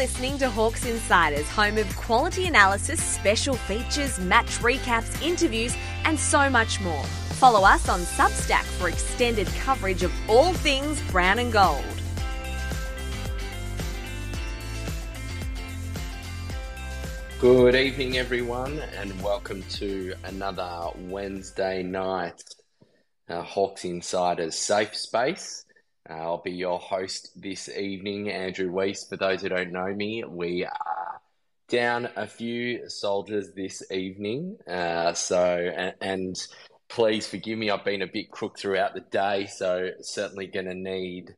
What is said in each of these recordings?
listening to Hawks Insiders, home of quality analysis, special features, match recaps, interviews, and so much more. Follow us on Substack for extended coverage of all things brown and gold. Good evening, everyone, and welcome to another Wednesday night uh, Hawks Insiders Safe Space. I'll be your host this evening, Andrew Weiss. For those who don't know me, we are down a few soldiers this evening. Uh, so, and, and, please forgive me, I've been a bit crook throughout the day, so certainly going to need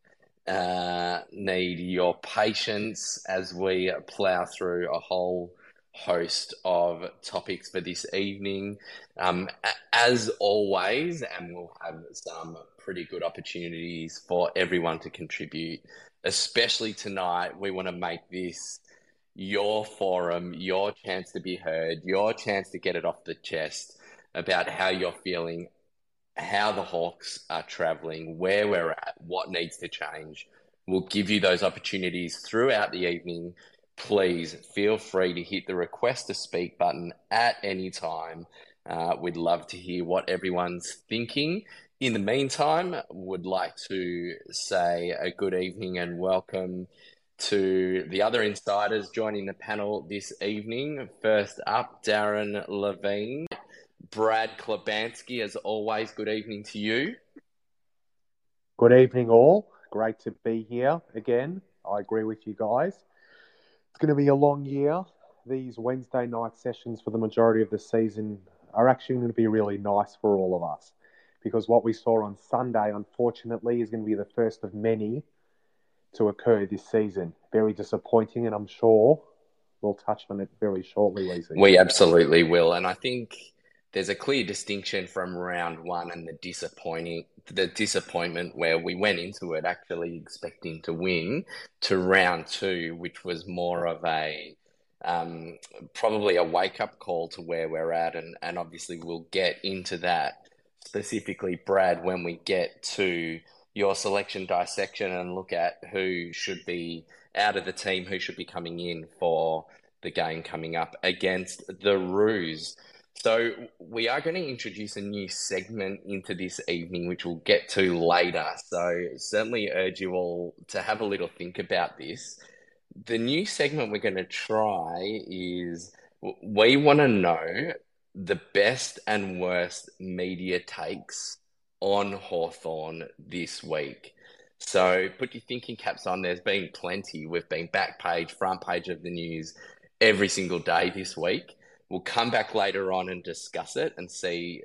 uh, need your patience as we plough through a whole host of topics for this evening. Um, as always, and we'll have some pretty good opportunities for everyone to contribute, especially tonight. We want to make this your forum, your chance to be heard, your chance to get it off the chest about how you're feeling, how the Hawks are traveling, where we're at, what needs to change. We'll give you those opportunities throughout the evening. Please feel free to hit the request to speak button at any time. Uh, we'd love to hear what everyone's thinking in the meantime, would like to say a good evening and welcome to the other insiders joining the panel this evening. First up, Darren Levine, Brad Klebansky, as always. Good evening to you. Good evening, all. Great to be here again. I agree with you guys. It's going to be a long year. These Wednesday night sessions for the majority of the season are actually going to be really nice for all of us because what we saw on Sunday, unfortunately, is going to be the first of many to occur this season. Very disappointing, and I'm sure we'll touch on it very shortly, Weezy. We absolutely will, and I think there's a clear distinction from round one and the disappointing the disappointment where we went into it actually expecting to win to round two, which was more of a um, probably a wake up call to where we're at, and, and obviously we'll get into that specifically, Brad, when we get to your selection dissection and look at who should be out of the team, who should be coming in for the game coming up against the Roos. So, we are going to introduce a new segment into this evening, which we'll get to later. So, certainly urge you all to have a little think about this. The new segment we're going to try is we want to know the best and worst media takes on Hawthorn this week. So put your thinking caps on. There's been plenty. We've been back page, front page of the news every single day this week. We'll come back later on and discuss it and see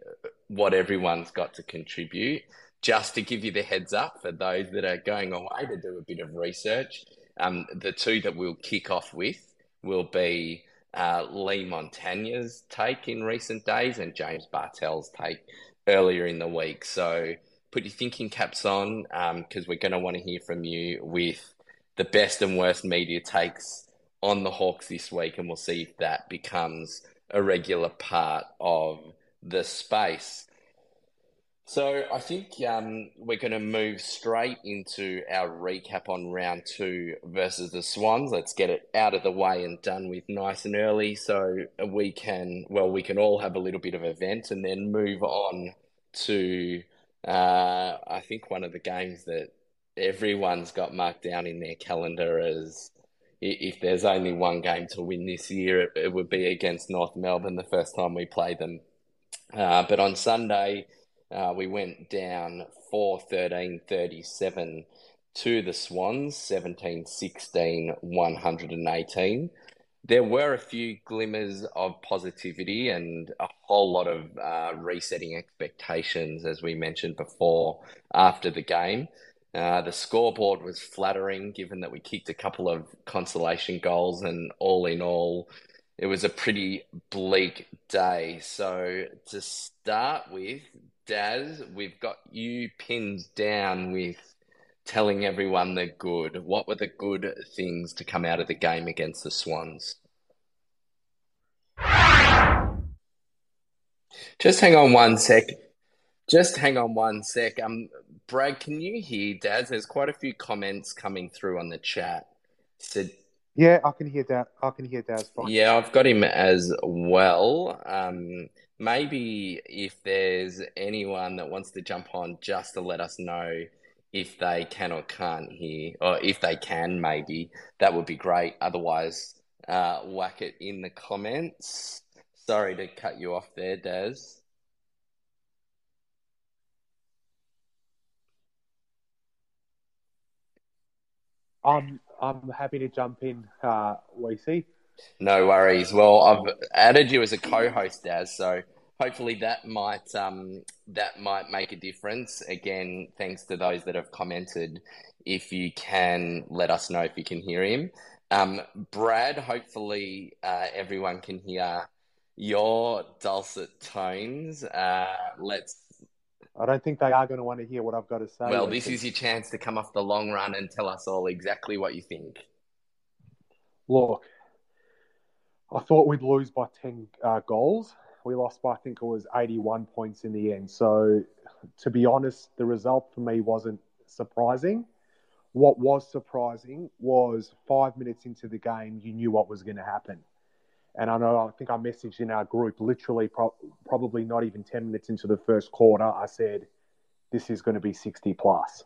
what everyone's got to contribute. Just to give you the heads up for those that are going away to do a bit of research, um, the two that we'll kick off with will be uh, Leigh Montagna's take in recent days and James Bartel's take earlier in the week. So put your thinking caps on because um, we're going to want to hear from you with the best and worst media takes on the Hawks this week, and we'll see if that becomes a regular part of the space. So I think um, we're going to move straight into our recap on round two versus the Swans. Let's get it out of the way and done with nice and early, so we can well we can all have a little bit of event and then move on to uh, I think one of the games that everyone's got marked down in their calendar as if there's only one game to win this year, it, it would be against North Melbourne the first time we play them. Uh, but on Sunday uh, we went down 4 13 37 to the Swans, 17 16 118. There were a few glimmers of positivity and a whole lot of uh, resetting expectations, as we mentioned before, after the game. Uh, the scoreboard was flattering given that we kicked a couple of consolation goals, and all in all, it was a pretty bleak day. So, to start with, Daz, we've got you pinned down with telling everyone they're good. What were the good things to come out of the game against the Swans? Just hang on one sec. Just hang on one sec. Um, Brad, can you hear Daz? There's quite a few comments coming through on the chat. Said Yeah, I can hear that. I can hear Daz fine. Yeah, I've got him as well. Um, maybe if there's anyone that wants to jump on just to let us know if they can or can't hear, or if they can, maybe that would be great. Otherwise, uh, whack it in the comments. Sorry to cut you off there, Daz. I'm I'm happy to jump in, uh, Weesey. No worries. Well, I've added you as a co-host, Daz, so hopefully that might um, that might make a difference. Again, thanks to those that have commented. If you can let us know if you can hear him, um, Brad. Hopefully, uh, everyone can hear your dulcet tones. Uh, let's. I don't think they are going to want to hear what I've got to say. Well, this is your chance to come off the long run and tell us all exactly what you think. Look, I thought we'd lose by 10 uh, goals. We lost by, I think it was 81 points in the end. So, to be honest, the result for me wasn't surprising. What was surprising was five minutes into the game, you knew what was going to happen. And I know, I think I messaged in our group literally, pro- probably not even 10 minutes into the first quarter, I said, this is going to be 60 plus.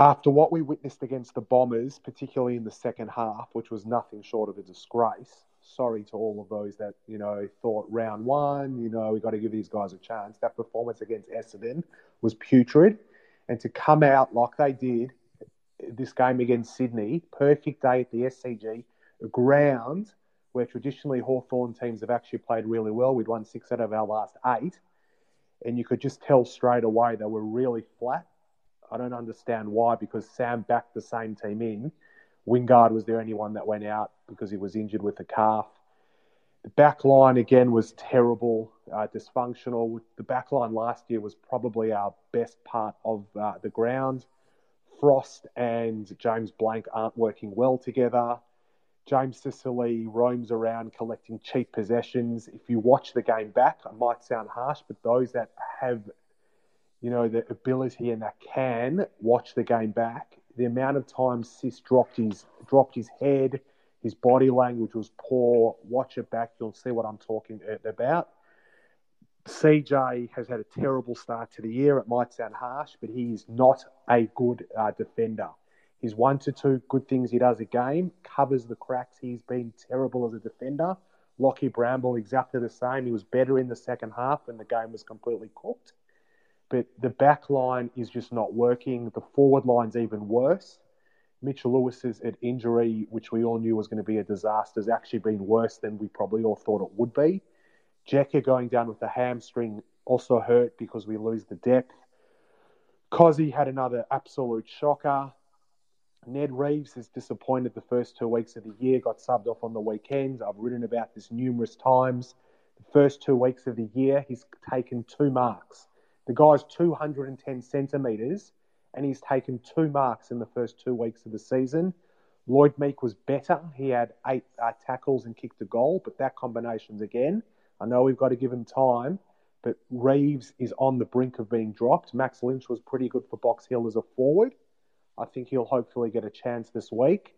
After what we witnessed against the Bombers, particularly in the second half, which was nothing short of a disgrace, sorry to all of those that, you know, thought round one, you know, we got to give these guys a chance. That performance against Essendon was putrid. And to come out like they did this game against Sydney, perfect day at the SCG, a ground where traditionally Hawthorn teams have actually played really well. We'd won six out of our last eight. And you could just tell straight away they were really flat. I don't understand why, because Sam backed the same team in. Wingard was the only one that went out because he was injured with a calf. The back line again was terrible, uh, dysfunctional. The back line last year was probably our best part of uh, the ground. Frost and James Blanck aren't working well together. James Sicily roams around collecting cheap possessions. If you watch the game back, it might sound harsh, but those that have, you know, the ability and that can watch the game back, the amount of times Sis dropped his dropped his head, his body language was poor. Watch it back, you'll see what I'm talking about. CJ has had a terrible start to the year. It might sound harsh, but he is not a good uh, defender. His one to two good things he does a game covers the cracks. He's been terrible as a defender. Lockie Bramble, exactly the same. He was better in the second half when the game was completely cooked. But the back line is just not working. The forward line's even worse. Mitchell Lewis's injury, which we all knew was going to be a disaster, has actually been worse than we probably all thought it would be. Jekka going down with the hamstring also hurt because we lose the depth. Cozzy had another absolute shocker. Ned Reeves is disappointed the first two weeks of the year, got subbed off on the weekends. I've written about this numerous times. The first two weeks of the year, he's taken two marks. The guy's 210 centimetres, and he's taken two marks in the first two weeks of the season. Lloyd Meek was better. He had eight uh, tackles and kicked a goal, but that combination's again. I know we've got to give him time, but Reeves is on the brink of being dropped. Max Lynch was pretty good for Box Hill as a forward. I think he'll hopefully get a chance this week.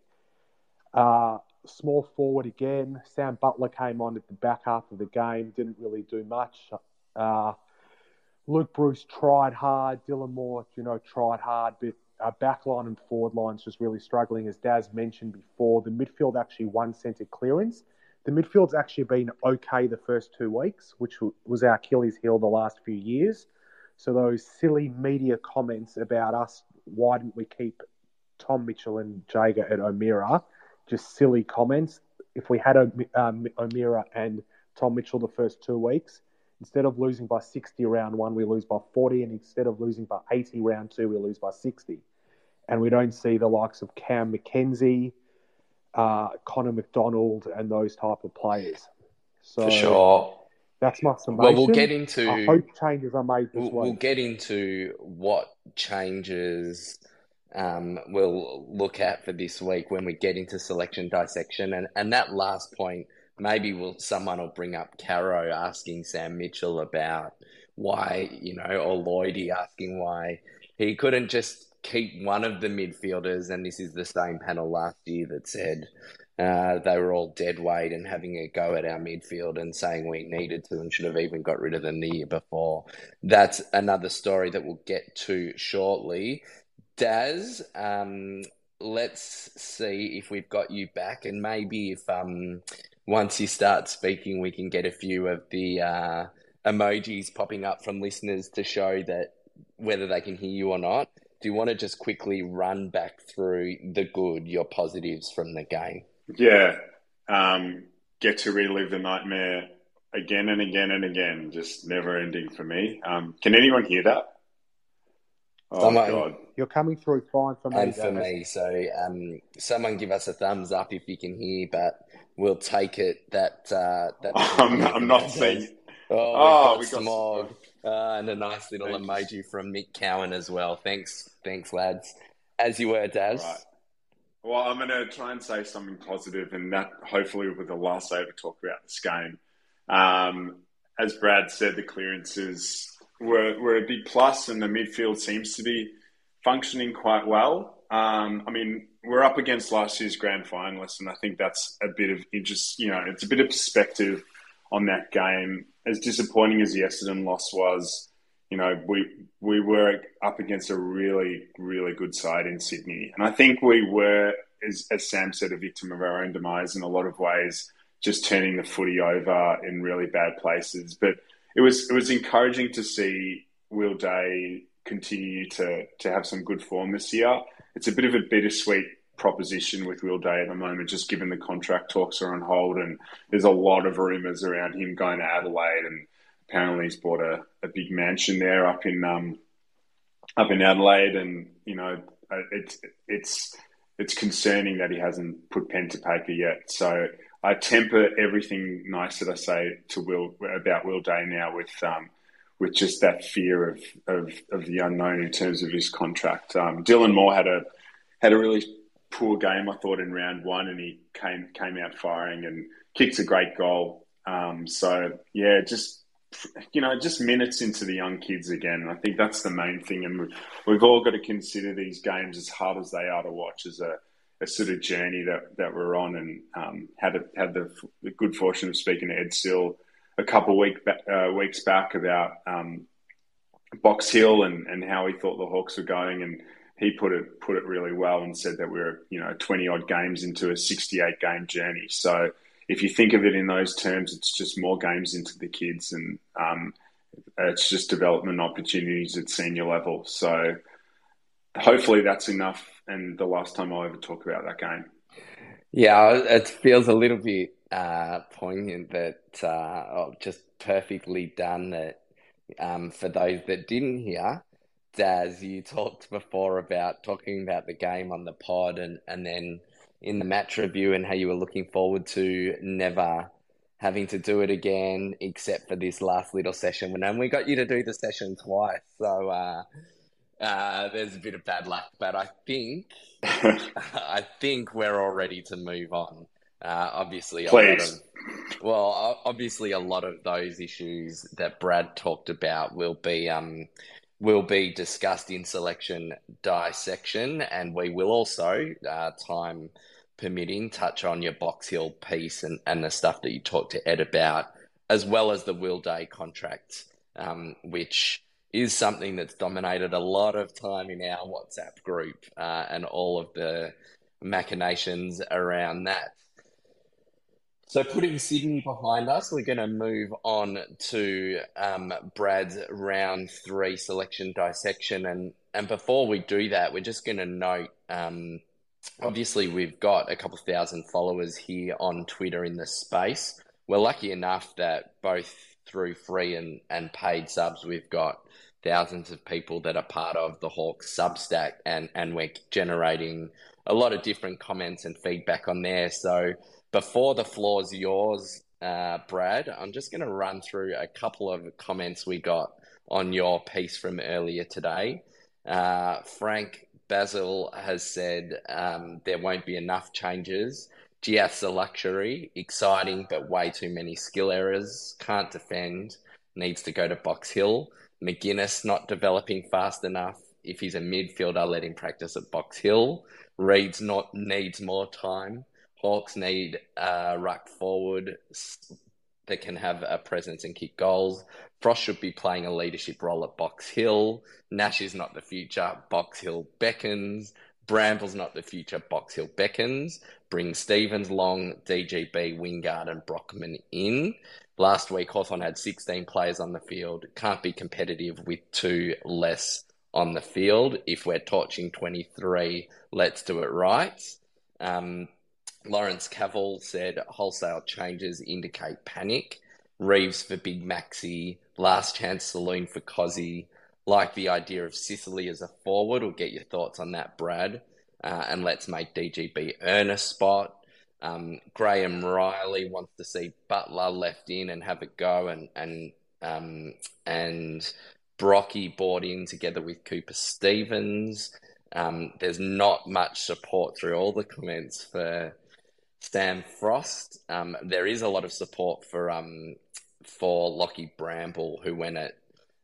Uh, small forward again. Sam Butler came on at the back half of the game, didn't really do much. Uh, Luke Breust tried hard. Dylan Moore, you know, tried hard, but our backline and forward lines just really struggling. As Daz mentioned before, the midfield actually won centre clearance. The midfield's actually been okay the first two weeks, which was our Achilles heel the last few years. So those silly media comments about us, why didn't we keep Tom Mitchell and Jaeger at O'Meara? Just silly comments. If we had um, O'Meara and Tom Mitchell the first two weeks, instead of losing by 60 round one, we lose by 40, and instead of losing by 80 round two, we lose by 60. And we don't see the likes of Cam Mackenzie, uh, Connor Macdonald, and those type of players. So For sure. That's my summation. Well, we'll get into. I hope changes are made this We'll, week. we'll get into what changes um, we'll look at for this week when we get into selection dissection. And, and that last point, maybe will someone will bring up Caro asking Sam Mitchell about why, you know, or Lloydie asking why he couldn't just keep one of the midfielders, and this is the same panel last year that said uh, they were all dead weight and having a go at our midfield and saying we needed to and should have even got rid of them the year before. That's another story that we'll get to shortly. Daz, um, let's see if we've got you back, and maybe if um, once you start speaking, we can get a few of the uh, emojis popping up from listeners to show that whether they can hear you or not. Do you want to just quickly run back through the good, your positives from the game? Yeah. Um, get to relive the nightmare again and again and again, just never ending for me. Um, can anyone hear that? Oh, someone, God. You're coming through fine for me. And for me. So, um, someone give us a thumbs up if you can hear, but we'll take it that. Uh, that I'm, I'm not seeing. Oh, oh we got smog. Uh, and a nice little Thanks. emoji from Mick Cowan as well. Thanks, thanks, lads. As you were, Daz. Right. Well, I'm going to try and say something positive, and that hopefully will be the last I ever talk about this game. Um, as Brad said, the clearances were, were a big plus, and the midfield seems to be functioning quite well. Um, I mean, we're up against last year's grand finalists, and I think that's a bit of interest. You know, it's a bit of perspective on that game. As disappointing as the Essendon loss was, you know, we we were up against a really, really good side in Sydney, and I think we were, as, as Sam said, a victim of our own demise in a lot of ways, just turning the footy over in really bad places. But it was it was encouraging to see Will Day continue to to have some good form this year. It's a bit of a bittersweet proposition with Will Day at the moment, just given the contract talks are on hold and there's a lot of rumours around him going to Adelaide and apparently he's bought a, a big mansion there up in um, up in Adelaide and you know uh, it's it's it's concerning that he hasn't put pen to paper yet. So I temper everything nice that I say to Will about Will Day now with um, with just that fear of, of, of the unknown in terms of his contract. Um, Dylan Moore had a had a really poor game, I thought, in round one, and he came came out firing and kicked a great goal. Um, so yeah, just you know, just minutes into the young kids again. I think that's the main thing. And we've all got to consider these games as hard as they are to watch as a a sort of journey that, that we're on and um, had a, had the, the, good fortune of speaking to Ed Sill a couple week, uh, weeks back about um, Box Hill and, and how he thought the Hawks were going and he put it put it really well and said that we're you know 20 odd games into a 68 game journey so if you think of it in those terms it's just more games into the kids and um, it's just development opportunities at senior level so hopefully that's enough and the last time I'll ever talk about that game. Yeah, it feels a little bit uh, poignant that uh, oh, just perfectly done that. Um, for those that didn't hear, Daz, you talked before about talking about the game on the pod and, and then in the match review and how you were looking forward to never having to do it again except for this last little session. And we got you to do the session twice. So, uh, uh, there's a bit of bad luck, but I think I think we're all ready to move on. Uh, obviously, Please. Of, well, obviously, a lot of those issues that Brad talked about will be um, will be discussed in selection dissection, and we will also, uh, time permitting, touch on your Box Hill piece and, and the stuff that you talked to Ed about, as well as the Will Day contract, um, which is something that's dominated a lot of time in our WhatsApp group uh, and all of the machinations around that. So, putting Sydney behind us, we're going to move on to um, Brad's round three selection dissection. And, and before we do that, we're just going to note um, obviously, we've got a couple thousand followers here on Twitter in this space. We're lucky enough that both through free and, and paid subs, we've got thousands of people that are part of the Hawks Substack, and and we're generating a lot of different comments and feedback on there. So before the floor's yours, uh, Brad, I'm just going to run through a couple of comments we got on your piece from earlier today. Uh, Frank Basil has said um, there won't be enough changes. Jiath's a luxury, exciting, but way too many skill errors. Can't defend, needs to go to Box Hill. McGuinness not developing fast enough. if he's a midfielder, let him practice at Box Hill. Reed's not needs more time. Hawks need a ruck forward that can have a presence and kick goals. Frost should be playing a leadership role at Box Hill. Nash is not the future. Box Hill beckons. Bramble's not the future. Box Hill beckons. Bring Stevens, Long, DGB, Wingard, and Brockman in. Last week, Hawthorn had 16 players on the field. Can't be competitive with two less on the field. If we're torching 23, let's do it right. Um, Lawrence Cavill said wholesale changes indicate panic. Reeves for Big Maxi, last chance saloon for Cozzy. Like the idea of Sicily as a forward. We'll get your thoughts on that, Brad. Uh, and let's make DGB earn a spot. Um, Graham Riley wants to see Butler left in and have a go, and and um, and Brocky bought in together with Cooper Stevens. Um, there's not much support through all the comments for Sam Frost. Um, there is a lot of support for um, for Lockie Bramble, who went at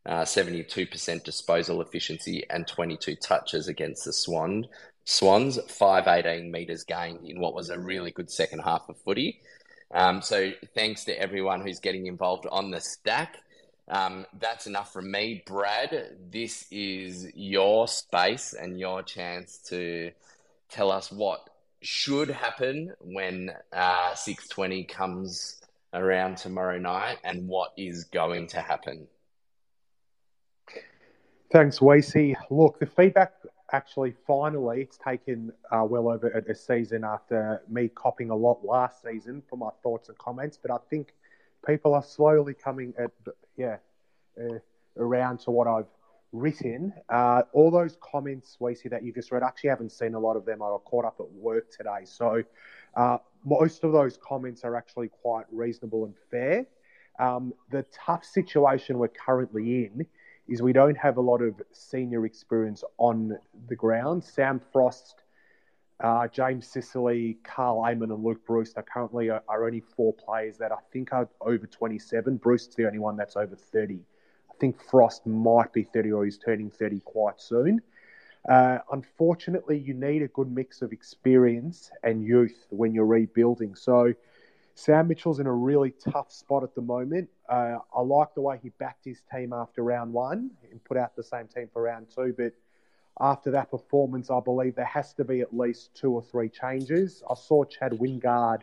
uh, 72% disposal efficiency and 22 touches against the Swan. Swans, 518 metres gained in what was a really good second half of footy. Um, so thanks to everyone who's getting involved on the stack. Um, that's enough from me. Brad, this is your space and your chance to tell us what should happen when uh, 620 comes around tomorrow night and what is going to happen. Thanks, Wasey. Look, the feedback actually finally it's taken uh, well over a, a, season after me copying a lot last season for my thoughts and comments, but I think people are slowly coming at yeah uh, around to what I've written. Uh, all those comments, Wasey, that you just read, I actually haven't seen a lot of them. I got caught up at work today, so uh, most of those comments are actually quite reasonable and fair. Um, the tough situation we're currently in is we don't have a lot of senior experience on the ground. Sam Frost, uh, James Sicily, Karl Amon, and Luke Breust are currently are, are, only four players that I think are over 27. Breust's the only one that's over 30. Think Frost might be 30 or he's turning 30 quite soon. Uh, unfortunately, you need a good mix of experience and youth when you're rebuilding. So Sam Mitchell's in a really tough spot at the moment. Uh, I like the way he backed his team after round one and put out the same team for round two. But after that performance, I believe there has to be at least two or three changes. I saw Chad Wingard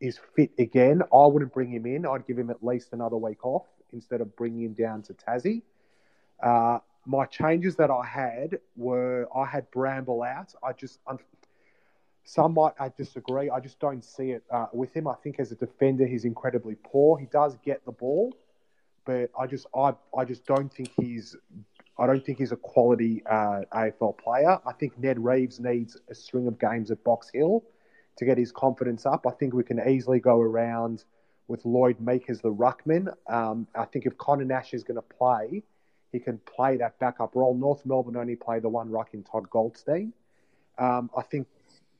is fit again. I wouldn't bring him in. I'd give him at least another week off instead of bringing him down to Tassie. Uh, my changes that I had were I had Bramble out. I just some might I disagree. I just don't see it uh, with him. I think as a defender, he's incredibly poor. He does get the ball, but I just I I just don't think he's I don't think he's a quality uh, AFL player. I think Ned Reeves needs a string of games at Box Hill to get his confidence up. I think we can easily go around with Lloyd Meek as the ruckman. Um, I think if Connor Nash is going to play, he can play that backup role. North Melbourne only play the one ruck in Todd Goldstein. Um, I think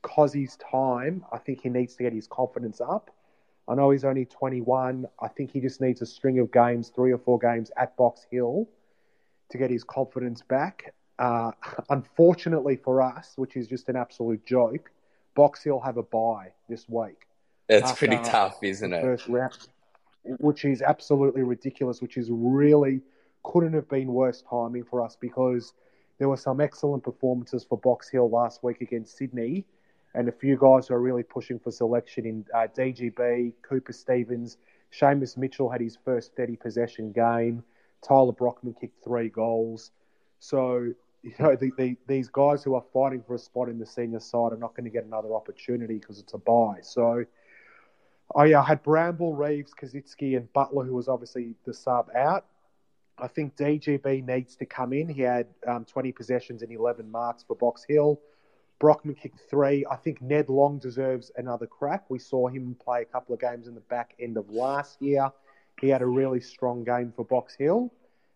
Cozzy's time, I think he needs to get his confidence up. I know he's only 21. I think he just needs a string of games, three or four games at Box Hill to get his confidence back. Uh, unfortunately for us, which is just an absolute joke, Box Hill have a bye this week. It's pretty tough, isn't it? First round, which is absolutely ridiculous, which is really couldn't have been worse timing for us because there were some excellent performances for Box Hill last week against Sydney and a few guys who are really pushing for selection in uh, DGB, Cooper Stevens, Seamus Mitchell had his first 30 possession game. Tyler Brockman kicked three goals. So, you know, the, the, these guys who are fighting for a spot in the senior side are not going to get another opportunity because it's a bye. So, oh yeah, I had Bramble, Reeves, Koschitzke, and Butler, who was obviously the sub out. I think DGB needs to come in. He had um, 20 possessions and 11 marks for Box Hill. Brockman kicked three. I think Ned Long deserves another crack. We saw him play a couple of games in the back end of last year. He had a really strong game for Box Hill.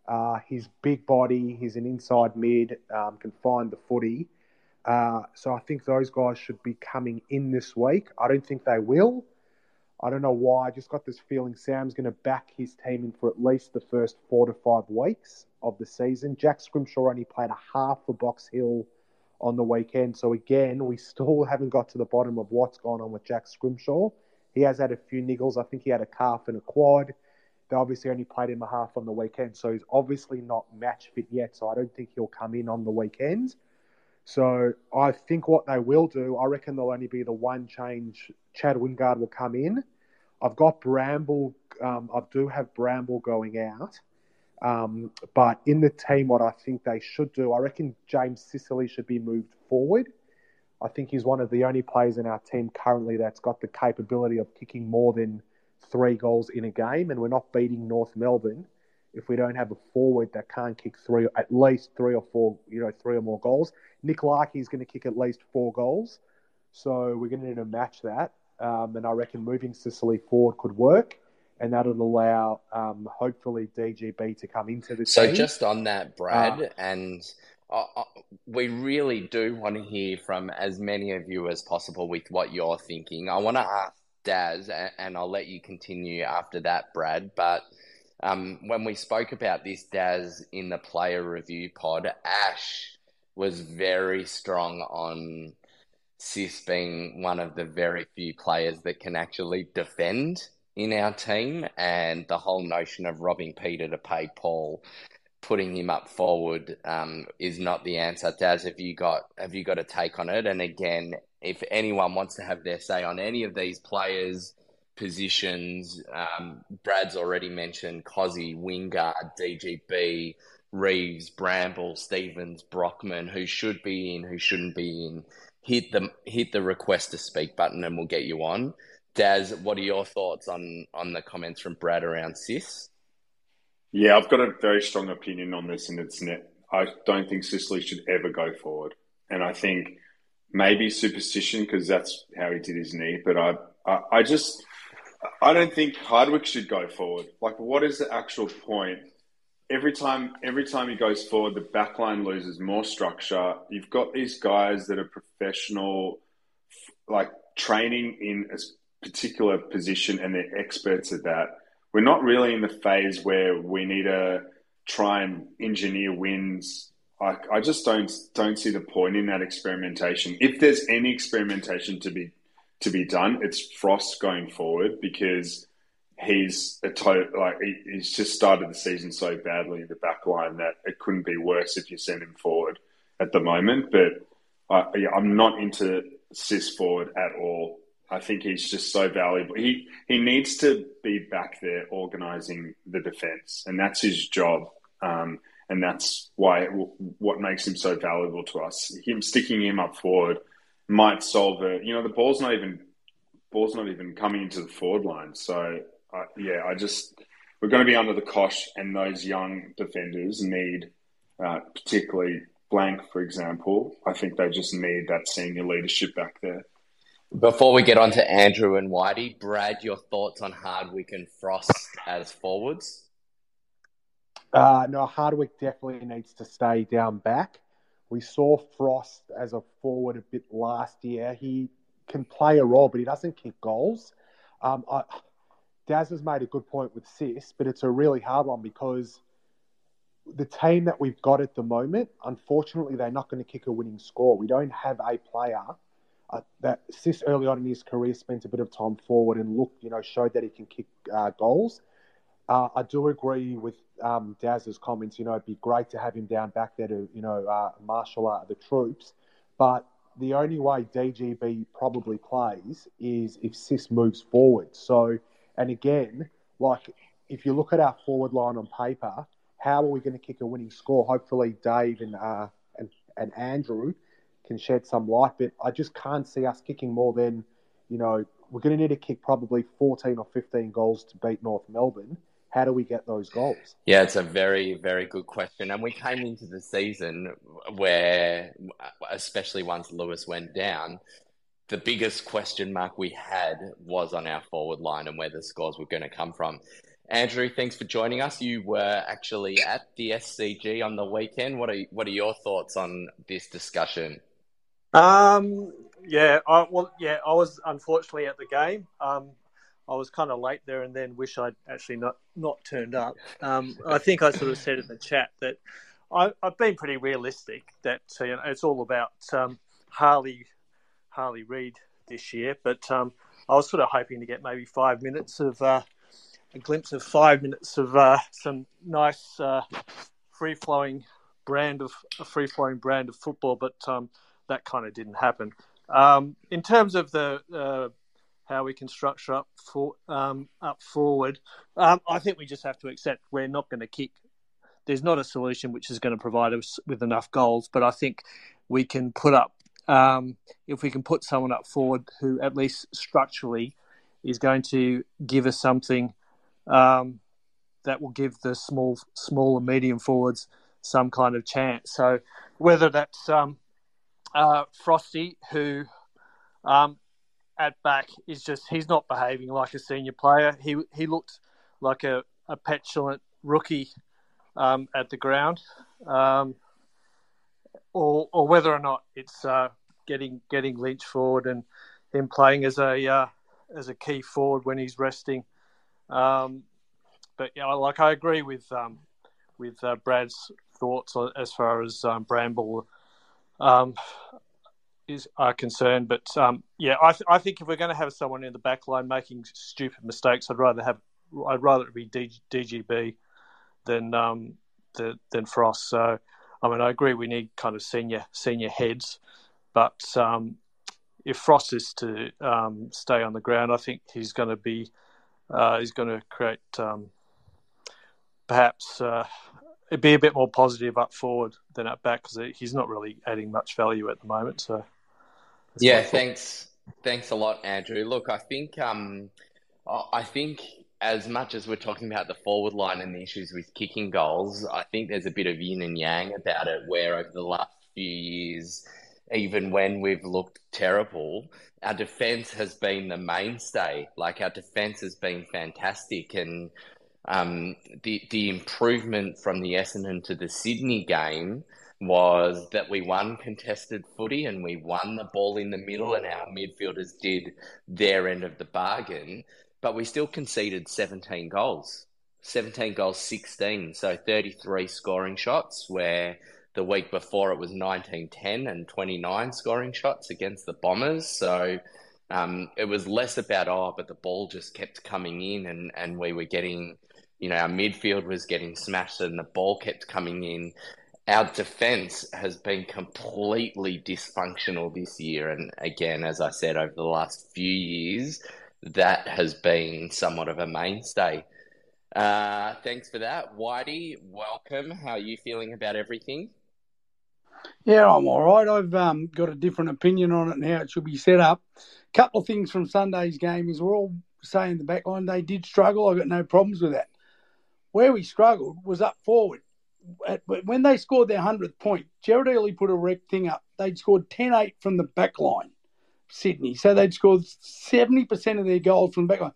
Uh, big body, he's an inside mid, um, can find the footy. Uh, so I think those guys should be coming in this week. I don't think they will. I don't know why. I just got this feeling Sam's going to back his team in for at least the first four to five weeks of the season. Jack Scrimshaw only played a half for Box Hill on the weekend. So again, we still haven't got to the bottom of what's going on with Jack Scrimshaw. He has had a few niggles. I think he had a calf and a quad. They obviously only played him a half on the weekend, so he's obviously not match fit yet. So I don't think he'll come in on the weekend. So I think what they will do, I reckon there'll only be the one change. Chad Wingard will come in. I've got Bramble. Um, I do have Bramble going out. Um, but in the team, what I think they should do, I reckon James Sicily should be moved forward. I think he's one of the only players in our team currently that's got the capability of kicking more than three goals in a game, and we're not beating North Melbourne if we don't have a forward that can't kick three, at least three or four, you know, three or more goals. Nick Larkey is going to kick at least four goals, so we're going to need to match that. Um, and I reckon moving Sicily forward could work and that'll allow um, hopefully DGB to come into this. so team. just on that, Brad, uh, and uh, uh, we really do want to hear from as many of you as possible with what you're thinking. I want to ask Daz, and I'll let you continue after that, Brad. But um, when we spoke about this, Daz, in the player review pod, Ash was very strong on Sis being one of the very few players that can actually defend in our team, and the whole notion of robbing Peter to pay Paul, putting him up forward, um, is not the answer. Daz, have you got have you got a take on it? And again, if anyone wants to have their say on any of these players' positions, um, Brad's already mentioned Cozzy, Wingard, DGB. Reeves, Bramble, Stevens, Brockman, who should be in, who shouldn't be in, hit the hit the request to speak button and we'll get you on. Daz, what are your thoughts on on the comments from Brad around Sis? Yeah, I've got a very strong opinion on this, and it's net. I don't think Sicily should ever go forward, and I think maybe superstition because that's how he did his knee. But I, I, I just, I don't think Hardwick should go forward. Like, what is the actual point? Every time, every time he goes forward, the backline loses more structure. You've got these guys that are professional, like training in a particular position and they're experts at that. We're not really in the phase where we need to try and engineer wins. I, I just don't don't see the point in that experimentation. If there's any experimentation to be to be done, it's Frost going forward because he's a to- like he, he's just started the season so badly in the back line that it couldn't be worse if you send him forward at the moment. But I, I'm not into Sis forward at all. I think he's just so valuable. He he needs to be back there organising the defence, and that's his job. Um, and that's why what makes him so valuable to us. Him sticking him up forward might solve it. You know, the ball's not even ball's not even coming into the forward line. So uh, yeah, I just we're going to be under the cosh, and those young defenders need, uh, particularly Blanck, for example. I think they just need that senior leadership back there. Before we get on to Andrew and Whitey, Brad, your thoughts on Hardwick and Frost as forwards? Uh, no, Hardwick definitely needs to stay down back. We saw Frost as a forward a bit last year. He can play a role, but he doesn't kick goals. Um, I, Daz has made a good point with Sis, but it's a really hard one because the team that we've got at the moment, unfortunately, they're not going to kick a winning score. We don't have a player uh, that Sis early on in his career spent a bit of time forward and looked, you know, showed that he can kick uh, goals. Uh, I do agree with um, Daz's comments. You know, it'd be great to have him down back there to, you know, uh, marshal out the troops. But the only way DGB probably plays is if Sis moves forward. So, and again, like if you look at our forward line on paper, how are we going to kick a winning score? Hopefully, Dave and uh, and, and Andrew can shed some light. But I just can't see us kicking more than, you know, we're going to need to kick probably 14 or 15 goals to beat North Melbourne. How do we get those goals? Yeah, it's a very, very good question. And we came into the season where, especially once Lewis went down, the biggest question mark we had was on our forward line and where the scores were going to come from. Andrew, thanks for joining us. You were actually at the SCG on the weekend. What are what are your thoughts on this discussion? Um, yeah, I, well, yeah, I was unfortunately at the game. Um, I was kind of late there, and then wish I'd actually not not turned up. Um, I think I sort of said in the chat that I, have been pretty realistic that you know, it's all about um, Harley Harley Reid this year, but um, I was sort of hoping to get maybe five minutes of uh, a glimpse of five minutes of uh, some nice uh, free flowing brand of a free flowing brand of football, but um, that kind of didn't happen. Um, in terms of the uh, how we can structure up for um, up forward. Um, I think we just have to accept we're not going to kick. There's not a solution which is going to provide us with enough goals, but I think we can put up um, if we can put someone up forward who at least structurally is going to give us something um, that will give the small, small and medium forwards some kind of chance. So whether that's um, uh, Frosty, who um, at back is just he's not behaving like a senior player. He he looked like a, a petulant rookie um, at the ground, um, or or whether or not it's uh, getting getting Lynch forward and him playing as a uh, as a key forward when he's resting. Um, but yeah, like I agree with um, with uh, Brad's thoughts as far as um, Bramble. Um, is are concerned. But um, yeah, I, th- I think if we're going to have someone in the back line making stupid mistakes, I'd rather have I'd rather it be D- DGB than um, the, than Frost. So I mean, I agree we need kind of senior senior heads, but um, if Frost is to um, stay on the ground, I think he's going to be uh, he's going to create um, perhaps. Uh, be a bit more positive up forward than up back because he's not really adding much value at the moment. So yeah, thanks. Thanks a lot, Andrew. Look, I think um, I think as much as we're talking about the forward line and the issues with kicking goals, I think there's a bit of yin and yang about it. Where over the last few years, even when we've looked terrible, our defense has been the mainstay. Like our defense has been fantastic, and um, the the improvement from the Essendon to the Sydney game was that we won contested footy and we won the ball in the middle, and our midfielders did their end of the bargain, but we still conceded 17 goals. 17 goals, 16. So 33 scoring shots, where the week before it was 19 10 and 29 scoring shots against the Bombers. So um, it was less about, oh, but the ball just kept coming in and, and we were getting, you know, our midfield was getting smashed and the ball kept coming in our defense has been completely dysfunctional this year. And again, as I said, over the last few years, that has been somewhat of a mainstay. Uh, thanks for that. Whitey, welcome. How are you feeling about everything? Yeah, I'm all right. I've um, got a different opinion on it and how it should be set up. A couple of things from Sunday's game is we're all saying the back line they did struggle. I got no problems with that. Where we struggled was up forward when they scored their 100th point, Gerard Earley put a rec thing up. They'd scored 10 8 from the back line, Sydney. So they'd scored 70% of their goals from the back line.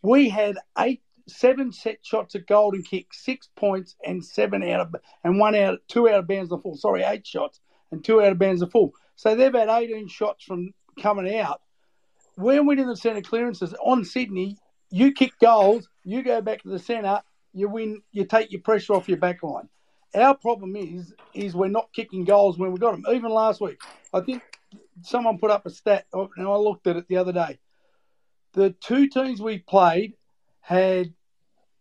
We had eight, seven set shots at goal and kick, six points, and seven out of, and one out, two out of bounds the full. Sorry, eight shots and two out of bounds the full. So they've had 18 shots from coming out. When We're winning the centre clearances on Sydney. You kick goals, you go back to the centre, you win, you take your pressure off your back line. Our problem is is we're not kicking goals when we got them. Even last week, I think someone put up a stat, and I looked at it the other day. The two teams we played had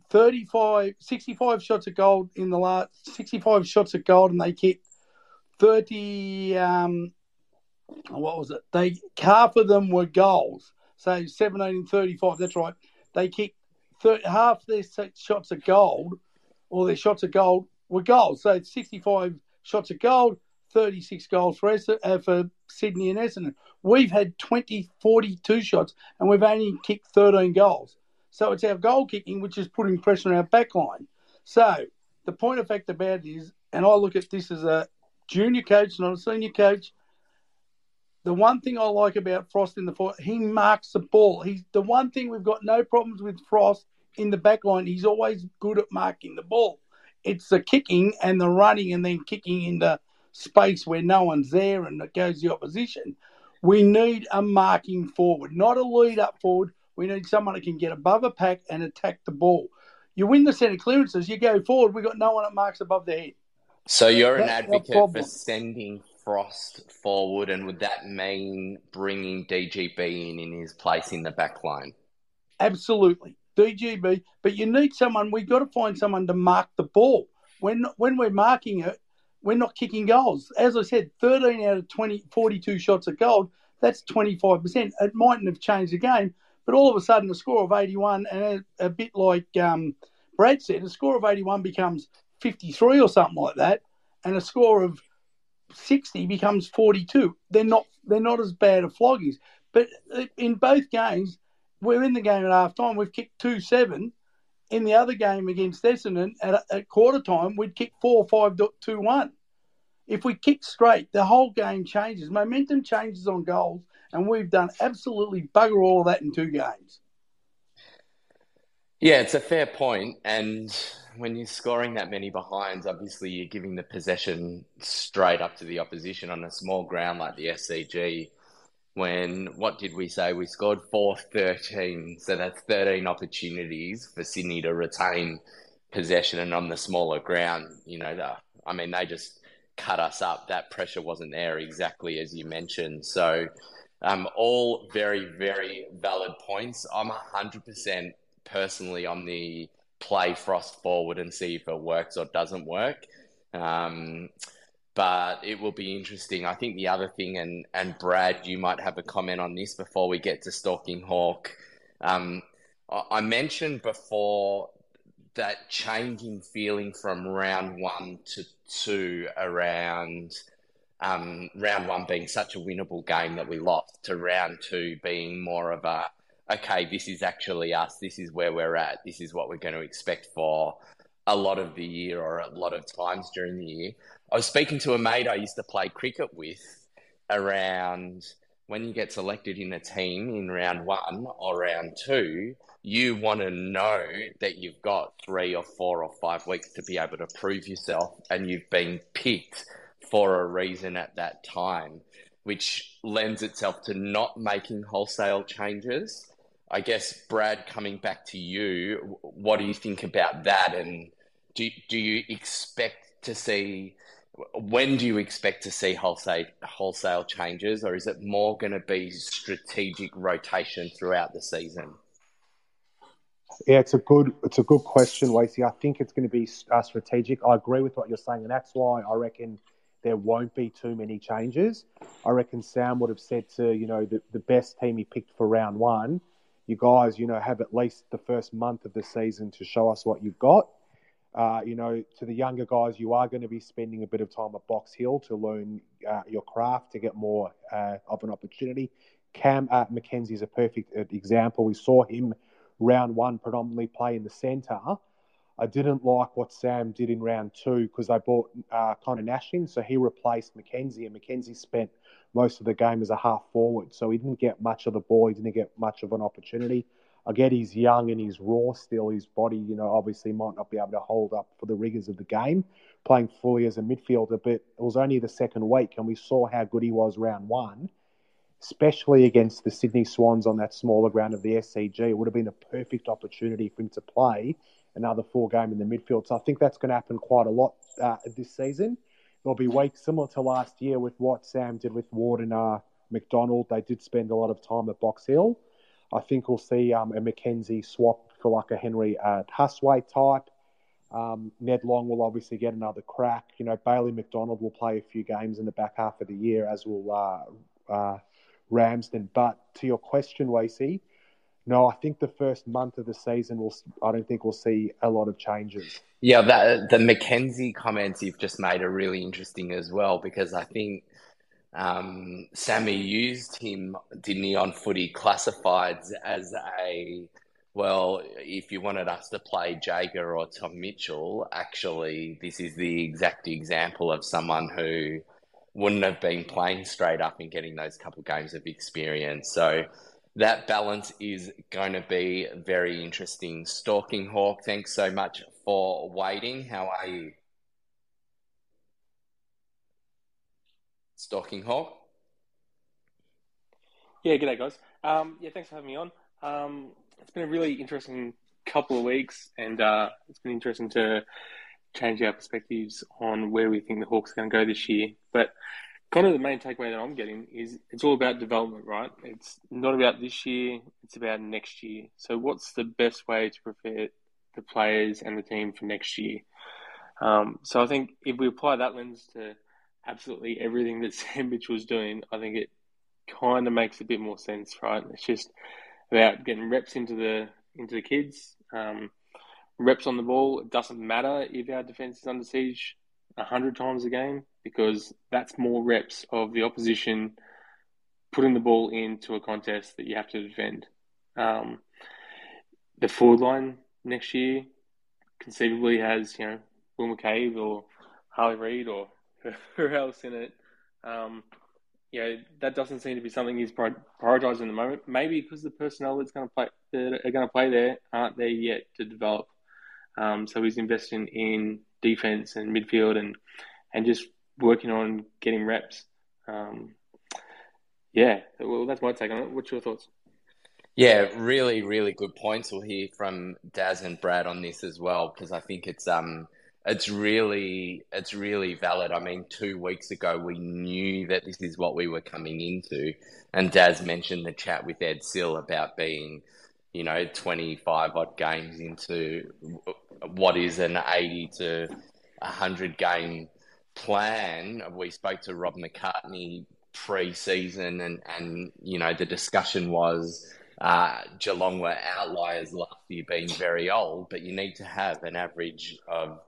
35, 65 shots of gold in the last 65 shots of gold, and they kicked 30. Um, what was it? They half of them were goals. So 17 and 35. That's right. They kicked 30, half their shots of gold, or their shots of gold were goals. So 65 shots of gold, 36 goals for, uh, for Sydney and Essendon. We've had 20, 42 shots, and we've only kicked 13 goals. So it's our goal kicking which is putting pressure on our back line. So the point of fact about it is, and I look at this as a junior coach, not a senior coach. The one thing I like about Frost in the foot, he marks the ball. He's the one thing we've got no problems with Frost in the back line. He's always good at marking the ball. It's the kicking and the running and then kicking into space where no one's there and it goes the opposition. We need a marking forward, not a lead up forward. We need someone that can get above a pack and attack the ball. You win the centre clearances, you go forward, we've got no one that marks above the head. So you're an advocate for sending Frost forward, and would that mean bringing DGB in in his place in the back line? Absolutely, DGB. But you need someone. We've got to find someone to mark the ball. When when we're marking it, we're not kicking goals. As I said, 13 out of 20, 42 shots at goal. That's 25%. It mightn't have changed the game, but all of a sudden, a score of 81, and a, a bit like um, Brad said, a score of 81 becomes 53 or something like that, and a score of 60 becomes 42. They're not they're not as bad as floggies, but in both games, we're in the game at half time. We've kicked two seven. In the other game against Essendon at, at quarter time, we'd kick four five two one. If we kick straight, the whole game changes. Momentum changes on goals, and we've done absolutely bugger all of that in two games. Yeah, it's a fair point. point, and when you're scoring that many behinds, obviously you're giving the possession straight up to the opposition on a small ground like the SCG. When what did we say? We scored four thirteen, so that's 13 opportunities for Sydney to retain possession, and on the smaller ground, you know, the, I mean, they just cut us up. That pressure wasn't there exactly as you mentioned. So, um, all very, very valid points. I'm 100% personally on the play Frost forward and see if it works or doesn't work. Um, but it will be interesting. I think the other thing, and, and Brad, you might have a comment on this before we get to Stalking Hawk. Um, I mentioned before that changing feeling from round one to two around um, round one being such a winnable game that we lost to round two being more of a okay, this is actually us, this is where we're at, this is what we're going to expect for a lot of the year or a lot of times during the year. I was speaking to a mate I used to play cricket with around when you get selected in a team in round one or round two, you want to know that you've got three or four or five weeks to be able to prove yourself and you've been picked for a reason at that time, which lends itself to not making wholesale changes I guess, Brad, coming back to you, what do you think about that? And do, do you expect to see, when do you expect to see wholesale, wholesale changes, or is it more going to be strategic rotation throughout the season? Yeah, it's a good it's a good question, Lacey. I think it's going to be uh, strategic. I agree with what you're saying, and that's why I reckon there won't be too many changes. I reckon Sam would have said to you know the, the best team he picked for round one you guys, you know, have at least the first month of the season to show us what you've got. Uh, you know, to the younger guys, you are going to be spending a bit of time at Box Hill to learn uh, your craft to get more uh, of an opportunity. Cam uh, Mackenzie is a perfect uh, example. We saw him round one predominantly play in the centre. I didn't like what Sam did in round two because they brought uh, Connor Nash in, so he replaced Mackenzie, and Mackenzie spent most of the game as a half forward. So he didn't get much of the ball. He didn't get much of an opportunity. I get he's young and he's raw still. His body, you know, obviously might not be able to hold up for the rigors of the game, playing fully as a midfielder. But it was only the second week, and we saw how good he was round one, especially against the Sydney Swans on that smaller ground of the SCG. It would have been a perfect opportunity for him to play another four game in the midfield. So I think that's going to happen quite a lot uh, this season there'll be weeks similar to last year with what Sam did with Ward and uh, Macdonald. They did spend a lot of time at Box Hill. I think we'll see um, a Mackenzie swap for like a Henry uh, type. Um, Ned Long will obviously get another crack. You know, Bailey Macdonald will play a few games in the back half of the year, as will uh, uh, Ramsden. But to your question, Lacey, no, I think the first month of the season, will I don't think we'll see a lot of changes. Yeah, that, the Mackenzie comments you've just made are really interesting as well because I think um, Sammy used him, didn't he, on footy classifieds as a well, if you wanted us to play Jaeger or Tom Mitchell, actually, this is the exact example of someone who wouldn't have been playing straight up and getting those couple games of experience. So that balance is going to be very interesting. Stalking Hawk, thanks so much for waiting. How are you? Stalking Hawk? Yeah, g'day guys. Um, yeah, thanks for having me on. Um, it's been a really interesting couple of weeks, and uh, it's been interesting to change our perspectives on where we think the Hawks are going to go this year. But kind of the main takeaway that I'm getting is it's all about development, right? It's not about this year, it's about next year. So, what's the best way to prepare the players and the team for next year? Um, so, I think if we apply that lens to absolutely everything that Mitchell was doing, I think it kind of makes a bit more sense, right? It's just about getting reps into the into the kids, um, reps on the ball. It doesn't matter if our defense is under siege hundred times a game because that's more reps of the opposition putting the ball into a contest that you have to defend. Um, the forward line next year conceivably has you know Will McCabe or Harley Reid or who else in it. Um, that doesn't seem to be something he's prioritising at the moment. Maybe because the personnel that's going to play that are going to play there aren't there yet to develop. Um, so he's investing in defense and midfield and and just working on getting reps. Um, yeah, well, that's my take on it. What's your thoughts? Yeah, really, really good points. We'll hear from Daz and Brad on this as well because I think it's um it's really it's really valid. I mean, two weeks ago we knew that this is what we were coming into, and Daz mentioned the chat with Ed Sill about being, you know, twenty five odd games into what is an eighty to hundred game plan. We spoke to Rob McCartney pre-season, and and you know the discussion was. Uh, Geelong were outliers last year, being very old, but you need to have an average of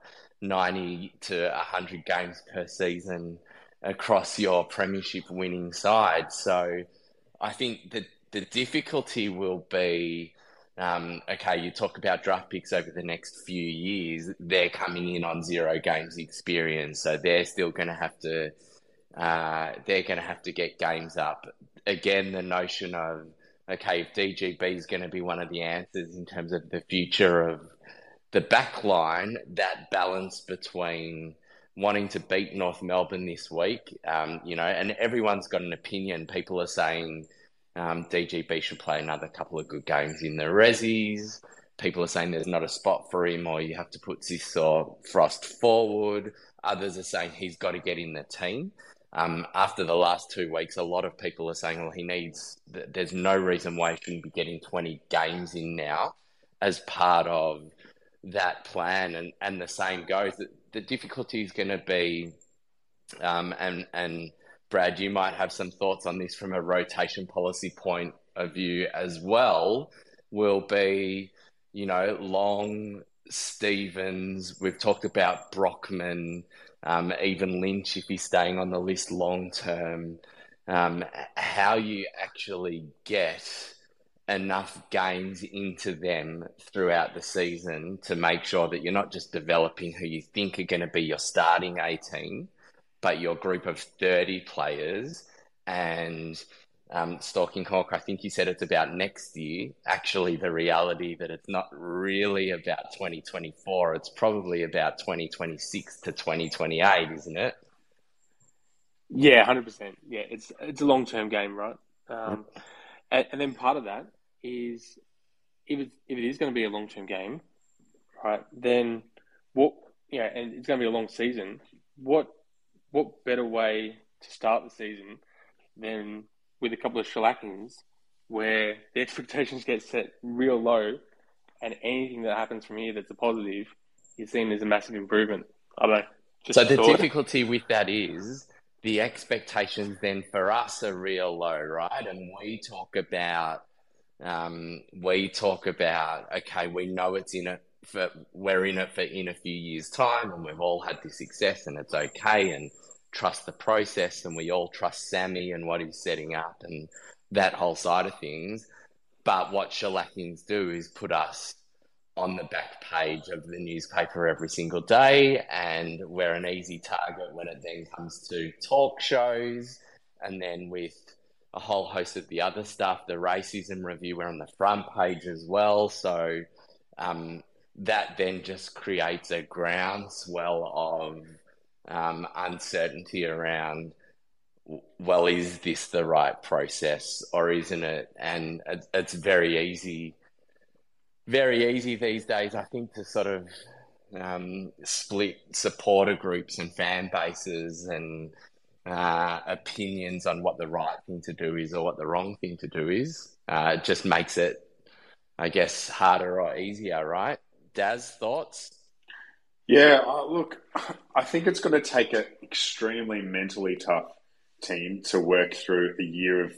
90 to 100 games per season across your premiership winning side. So I think that the difficulty will be um, okay, you talk about draft picks over the next few years, they're coming in on zero games experience. So they're still going to have to. Uh, they're going to have to get games up. Again, the notion of, okay, if DGB is going to be one of the answers in terms of the future of the back line, that balance between wanting to beat North Melbourne this week, um, you know, and everyone's got an opinion. People are saying um, DGB should play another couple of good games in the Rezzies. People are saying there's not a spot for him, or you have to put Sis or Frost forward. Others are saying he's got to get in the team. Um, after the last two weeks, a lot of people are saying, well, he needs, there's no reason why he shouldn't be getting 20 games in now as part of that plan, and, and the same goes. The, the difficulty is going to be, um, and and Brad, you might have some thoughts on this from a rotation policy point of view as well. Will be, you know, Long, Stevens. We've talked about Brockman, um, even Lynch if he's staying on the list long term. Um, how you actually get enough games into them throughout the season to make sure that you're not just developing who you think are going to be your starting 18, but your group of 30 players. And um, Stalking Hawk, I think you said it's about next year. Actually, the reality that it's not really about 2024, it's probably about 2026 to 2028, isn't it? Yeah, hundred percent. Yeah, it's it's a long term game, right? Um, and, and, then part of that is if it, if it is going to be a long term game, right? Then what? Yeah, and it's going to be a long season. What what better way to start the season than with a couple of shellackings where the expectations get set real low, and anything that happens from here that's a positive is seen as a massive improvement. I don't know. so the difficulty with that is the expectations then for us are real low, right? And we talk about um, we talk about okay, we know it's in it for we're in it for in a few years' time, and we've all had this success, and it's okay, and trust the process, and we all trust Sammy and what he's setting up, and that whole side of things. But what shellackings do is put us on the back page of the newspaper every single day, and we're an easy target when it then comes to talk shows, and then with a whole host of the other stuff. The racism review, we're on the front page as well. So um, that then just creates a groundswell of um, uncertainty around well, is this the right process or isn't it? And it's very easy, very easy these days, I think, to sort of um, split supporter groups and fan bases and uh, opinions on what the right thing to do is or what the wrong thing to do is. Uh, it just makes it, I guess, harder or easier, right? Daz, thoughts? Yeah, uh, look, I think it's going to take an extremely mentally tough team to work through a year of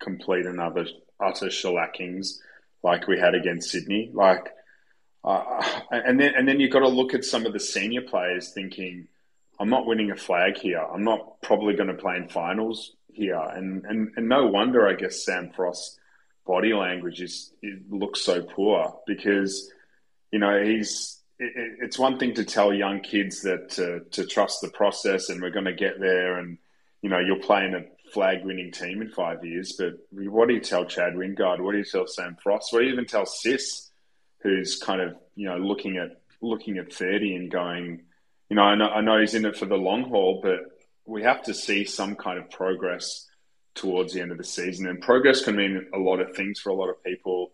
complete and utter, utter shellackings like we had against Sydney. Like, uh, and then and then you've got to look at some of the senior players thinking, I'm not winning a flag here. I'm not probably going to play in finals here. And and, and no wonder, I guess, Sam Frost's body language is looks so poor because, you know, he's. It, it's one thing to tell young kids that to, to trust the process and we're going to get there and you know, you're playing a flag winning team in five years, but what do you tell Chad Wingard? What do you tell Sam Frost? What do you even tell Sis, who's kind of, you know, looking at looking at 30 and going, you know, I know, I know he's in it for the long haul, but we have to see some kind of progress towards the end of the season. And progress can mean a lot of things for a lot of people.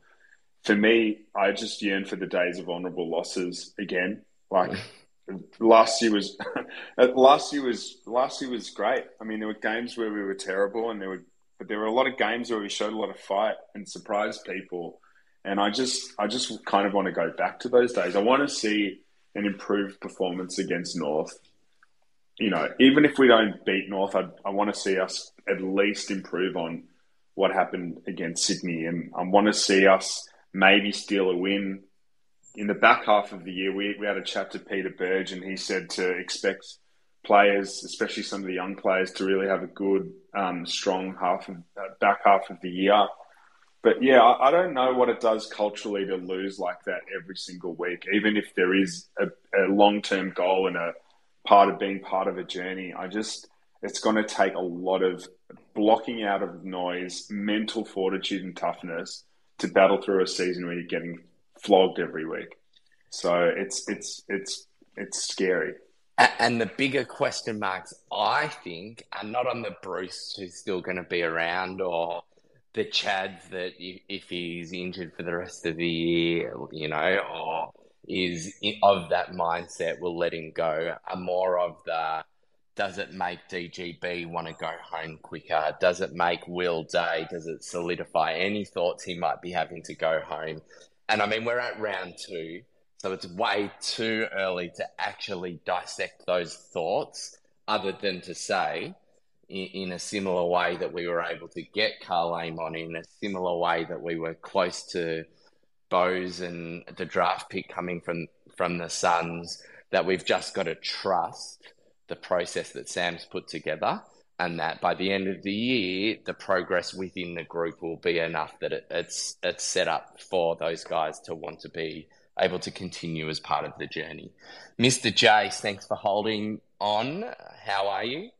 For me, I just yearn for the days of honourable losses again. Like mm. Last year was uh, last year was last year was great. I mean, there were games where we were terrible, and there were but there were a lot of games where we showed a lot of fight and surprised people. And I just I just kind of want to go back to those days. I want to see an improved performance against North. You know, even if we don't beat North, I, I want to see us at least improve on what happened against Sydney, and I want to see us maybe steal a win in the back half of the year, we, we had a chat to Peter Burge, and he said to expect players, especially some of the young players, to really have a good, um, strong half of uh, back half of the year. But yeah, I, I, don't know what it does culturally to lose like that every single week, even if there is a, a long term goal and a part of being part of a journey. I just, it's going to take a lot of blocking out of noise, mental fortitude, and toughness to battle through a season where you're getting flogged every week. So it's it's it's it's scary. And the bigger question marks, I think, are not on the Breust who's still going to be around or the Chad that if he's injured for the rest of the year, you know, or is of that mindset, we'll let him go, are more of the does it make DGB want to go home quicker? Does it make Will Day? Does it solidify any thoughts he might be having to go home? And I mean, we're at round two, so it's way too early to actually dissect those thoughts, other than to say, in, in a similar way that we were able to get Karl Amon, in a similar way that we were close to Bowes and the draft pick coming from, from the Suns, that we've just got to trust the process that Sam's put together and that by the end of the year, the progress within the group will be enough that it, it's it's set up for those guys to want to be able to continue as part of the journey. Mr. Jace, thanks for holding on. How are you?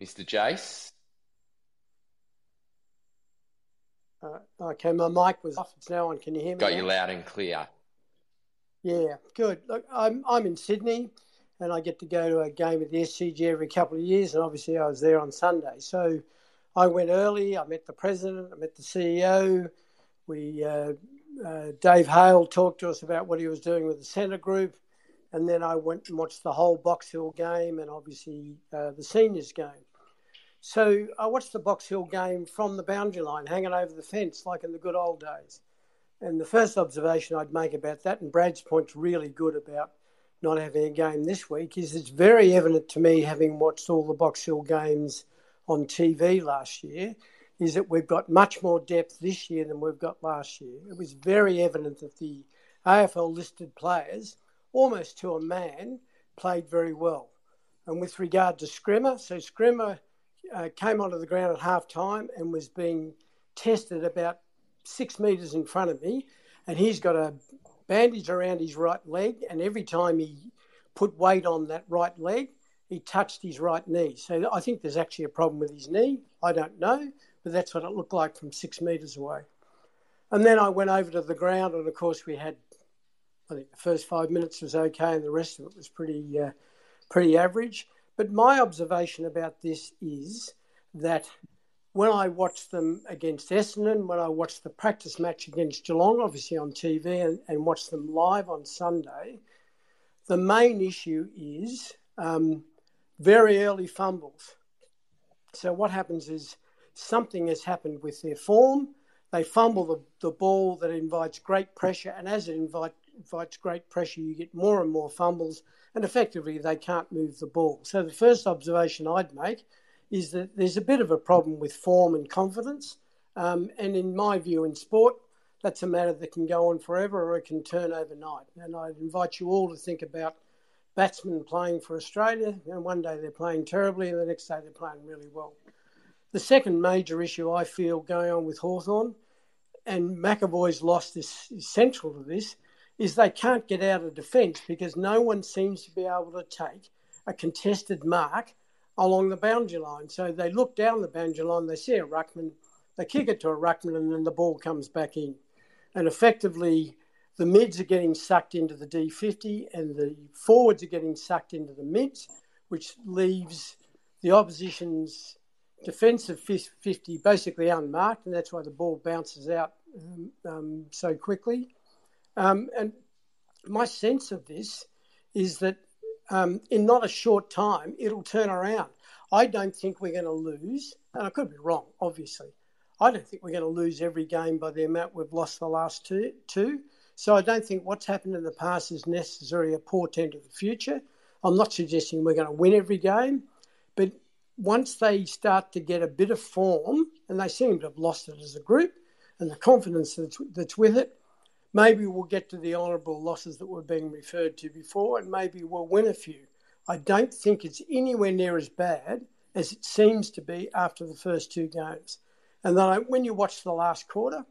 Mr. Jace? Uh, okay, my mic was off. It's now on. Can you hear me? Got now? you loud and clear. Yeah, good. Look, I'm I'm in Sydney, and I get to go to a game at the SCG every couple of years, and obviously I was there on Sunday. So I went early. I met the president. I met the CEO. We uh, uh, Dave Hale talked to us about what he was doing with the centre group, and then I went and watched the whole Box Hill game and obviously uh, the seniors game. So I watched the Box Hill game from the boundary line, hanging over the fence like in the good old days. And the first observation I'd make about that, and Brad's point's really good about not having a game this week, is it's very evident to me, having watched all the Box Hill games on TV last year, is that we've got much more depth this year than we've got last year. It was very evident that the AFL listed players, almost to a man, played very well. And with regard to Scrimmer, so Scrimmer uh, came onto the ground at half time and was being tested about six metres in front of me, and he's got a bandage around his right leg, and every time he put weight on that right leg, he touched his right knee. So I think there's actually a problem with his knee. I don't know, but that's what it looked like from six metres away. And then I went over to the ground, and of course, we had I think the first five minutes was okay, and the rest of it was pretty uh, pretty average. But my observation about this is that when I watched them against Essendon, when I watched the practice match against Geelong, obviously on TV, and, and watched them live on Sunday, the main issue is um, very early fumbles. So what happens is something has happened with their form. They fumble the, the ball that invites great pressure, and as it invite, invites great pressure, you get more and more fumbles, and effectively they can't move the ball. So the first observation I'd make is that there's a bit of a problem with form and confidence. Um, and in my view, in sport, that's a matter that can go on forever or it can turn overnight. And I'd invite you all to think about batsmen playing for Australia. And one day they're playing terribly, and the next day they're playing really well. The second major issue I feel going on with Hawthorn, and McEvoy's loss is central to this, is they can't get out of defence because no one seems to be able to take a contested mark along the boundary line. So they look down the boundary line, they see a ruckman, they kick it to a ruckman, and then the ball comes back in. And effectively, the mids are getting sucked into the D50 and the forwards are getting sucked into the mids, which leaves the opposition's defensive 50 basically unmarked, and that's why the ball bounces out um, um, so quickly. Um, and my sense of this is that um, in not a short time, it'll turn around. I don't think we're going to lose, and I could be wrong, obviously. I don't think we're going to lose every game by the amount we've lost the last two. two. So I don't think what's happened in the past is necessarily a portent of the future. I'm not suggesting we're going to win every game, but once they start to get a bit of form, and they seem to have lost it as a group, and the confidence that's, that's with it, maybe we'll get to the honourable losses that were being referred to before, and maybe we'll win a few. I don't think it's anywhere near as bad as it seems to be after the first two games. And then I, when you watch the last quarter,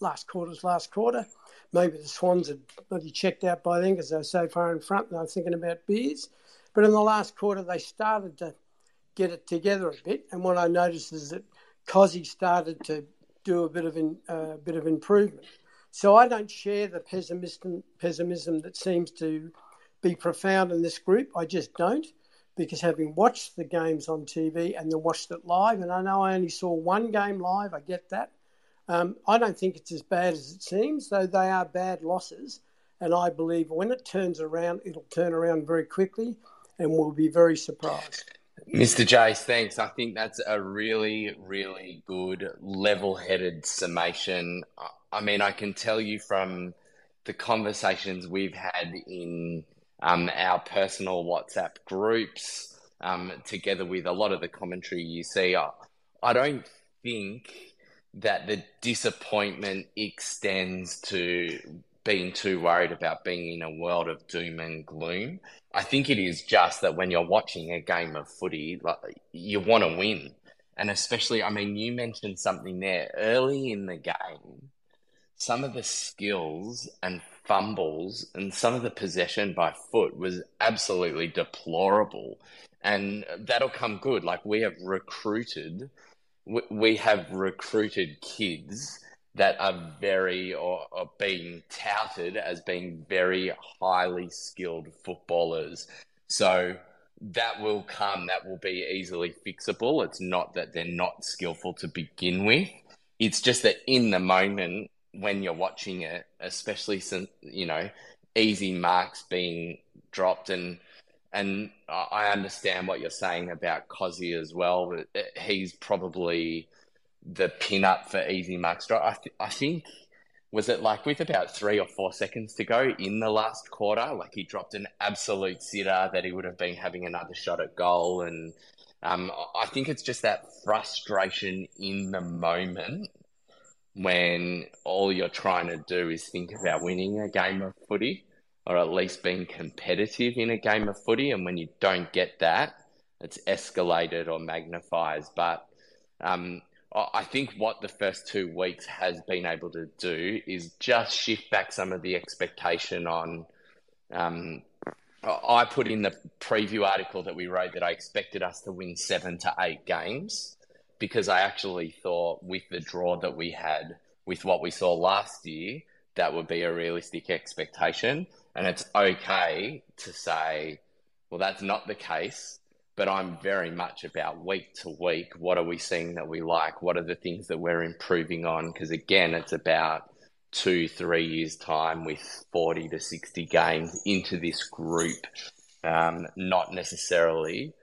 last quarter's last quarter, maybe the Swans had bloody checked out by then because they were so far in front and they were thinking about beers. But in the last quarter, they started to get it together a bit. And what I noticed is that Cozzy started to do a bit of a uh, bit of improvement. So I don't share the pessimism, pessimism that seems to be profound in this group. I just don't, because having watched the games on TV and then watched it live, and I know I only saw one game live, I get that. Um, I don't think it's as bad as it seems, though they are bad losses. And I believe when it turns around, it'll turn around very quickly and we'll be very surprised. Mr. Jace, thanks. I think that's a really, really good level headed summation. I mean, I can tell you from the conversations we've had in um, our personal WhatsApp groups, um, together with a lot of the commentary you see, I, I don't think that the disappointment extends to being too worried about being in a world of doom and gloom. I think it is just that when you're watching a game of footy, like, you want to win. And especially, I mean, you mentioned something there early in the game some of the skills and fumbles and some of the possession by foot was absolutely deplorable. And that'll come good. Like we have recruited, we have recruited kids that are very or, being touted as being very highly skilled footballers. So that will come, that will be easily fixable. It's not that they're not skillful to begin with. It's just that in the moment, when you're watching it, especially since you know easy marks being dropped and and I understand what you're saying about Cozzy as well. He's probably the pin up for easy marks drop. I, th- I think was it like with about three or four seconds to go in the last quarter, like he dropped an absolute sitter that he would have been having another shot at goal, and um, I think it's just that frustration in the moment when all you're trying to do is think about winning a game of footy or at least being competitive in a game of footy. And when you don't get that, it's escalated or magnifies. But um, I think what the first two weeks has been able to do is just shift back some of the expectation on. Um, I put in the preview article that we wrote that I expected us to win seven to eight games because I actually thought with the draw that we had, with what we saw last year, that would be a realistic expectation. And it's okay to say, well, that's not the case. But I'm very much about week to week. What are we seeing that we like? What are the things that we're improving on? Because again, it's about two, three years' time with 40 to 60 games into this group, um, not necessarily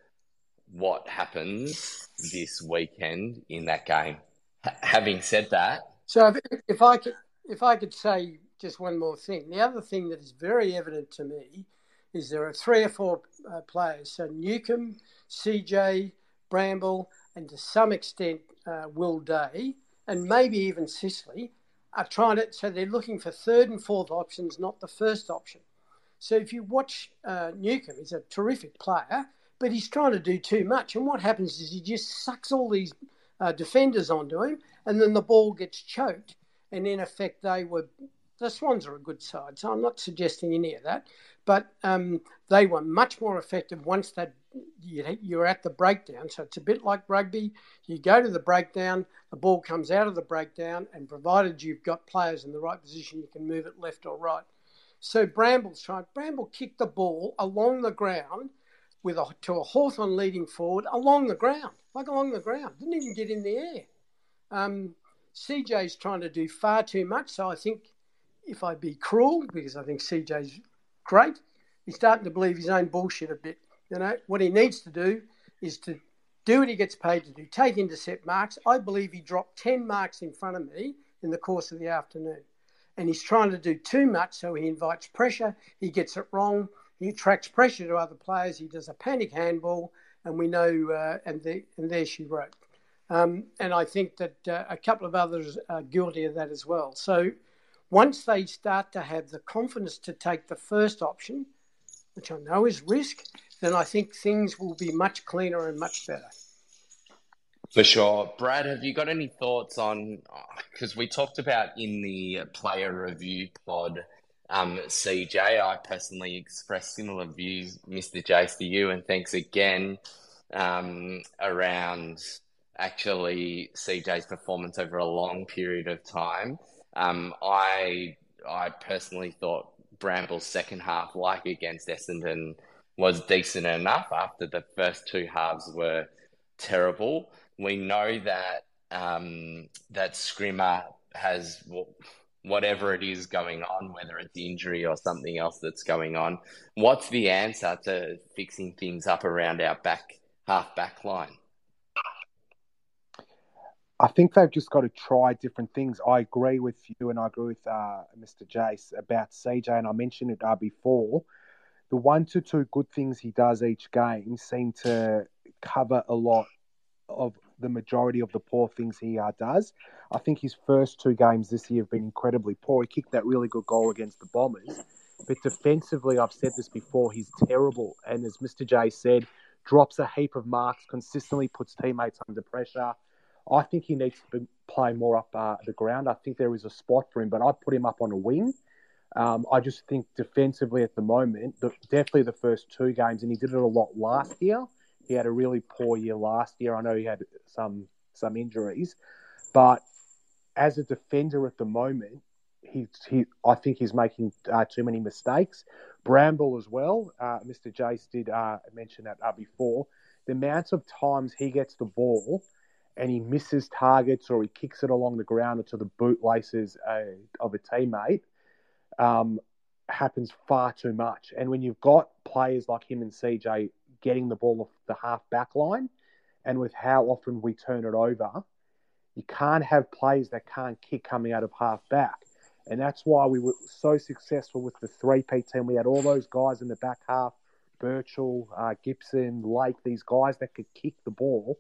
what happens this weekend in that game. H- having said that, so if, if I could, if I could say just one more thing, the other thing that is very evident to me is there are three or four uh, players. So Newcombe, CJ, Bramble, and to some extent uh, Will Day, and maybe even Sicily, are trying to. So they're looking for third and fourth options, not the first option. So if you watch uh, Newcombe, he's a terrific player, but he's trying to do too much. And what happens is he just sucks all these uh, defenders onto him, and then the ball gets choked. And in effect, they were the Swans are a good side, so I'm not suggesting any of that. But um, they were much more effective once that you're at the breakdown. So it's a bit like rugby. You go to the breakdown, the ball comes out of the breakdown, and provided you've got players in the right position, you can move it left or right. So Bramble's trying. Bramble kicked the ball along the ground with a, to a Hawthorn leading forward along the ground, like along the ground. Didn't even get in the air. Um, CJ's trying to do far too much. So I think if I be cruel, because I think CJ's great, he's starting to believe his own bullshit a bit. You know, what he needs to do is to do what he gets paid to do, take intercept marks. I believe he dropped 10 marks in front of me in the course of the afternoon. And he's trying to do too much, so he invites pressure. He gets it wrong. He attracts pressure to other players. He does a panic handball, and we know, uh, and, the, and there she wrote. Um, and I think that uh, a couple of others are guilty of that as well. So once they start to have the confidence to take the first option, which I know is risk, then I think things will be much cleaner and much better. For sure. Brad, have you got any thoughts on, because we talked about in the player review pod, um, CJ, I personally expressed similar views, Mr. Jace, to you, and thanks again um, around actually CJ's performance over a long period of time. Um, I I personally thought Bramble's second half, like against Essendon, was decent enough after the first two halves were terrible. We know that um, that Scrimmer has whatever it is going on, whether it's injury or something else that's going on. What's the answer to fixing things up around our back half back line? I think they've just got to try different things. I agree with you, and I agree with uh, Mr. Jace about CJ, and I mentioned it uh, before. The one to two good things he does each game seem to cover a lot of the majority of the poor things he uh, does. I think his first two games this year have been incredibly poor. He kicked that really good goal against the Bombers, but defensively, I've said this before, he's terrible. And as Mr. J said, drops a heap of marks, consistently puts teammates under pressure I think he needs to play more up uh, the ground. I think there is a spot for him, but I'd put him up on a wing. Um, I just think defensively at the moment, the, definitely the first two games, and he did it a lot last year. He had a really poor year last year. I know he had some some injuries, but as a defender at the moment, he, he I think he's making uh, too many mistakes. Bramble as well. Uh, Mr. Jace did uh, mention that uh, before. The amount of times he gets the ball and he misses targets or he kicks it along the ground or to the bootlaces uh, of a teammate um, happens far too much. And when you've got players like him and CJ getting the ball off the half back line, and with how often we turn it over, you can't have players that can't kick coming out of half back. And that's why we were so successful with the 3P team. We had all those guys in the back half Birchall, uh, Gibson, Lake, these guys that could kick the ball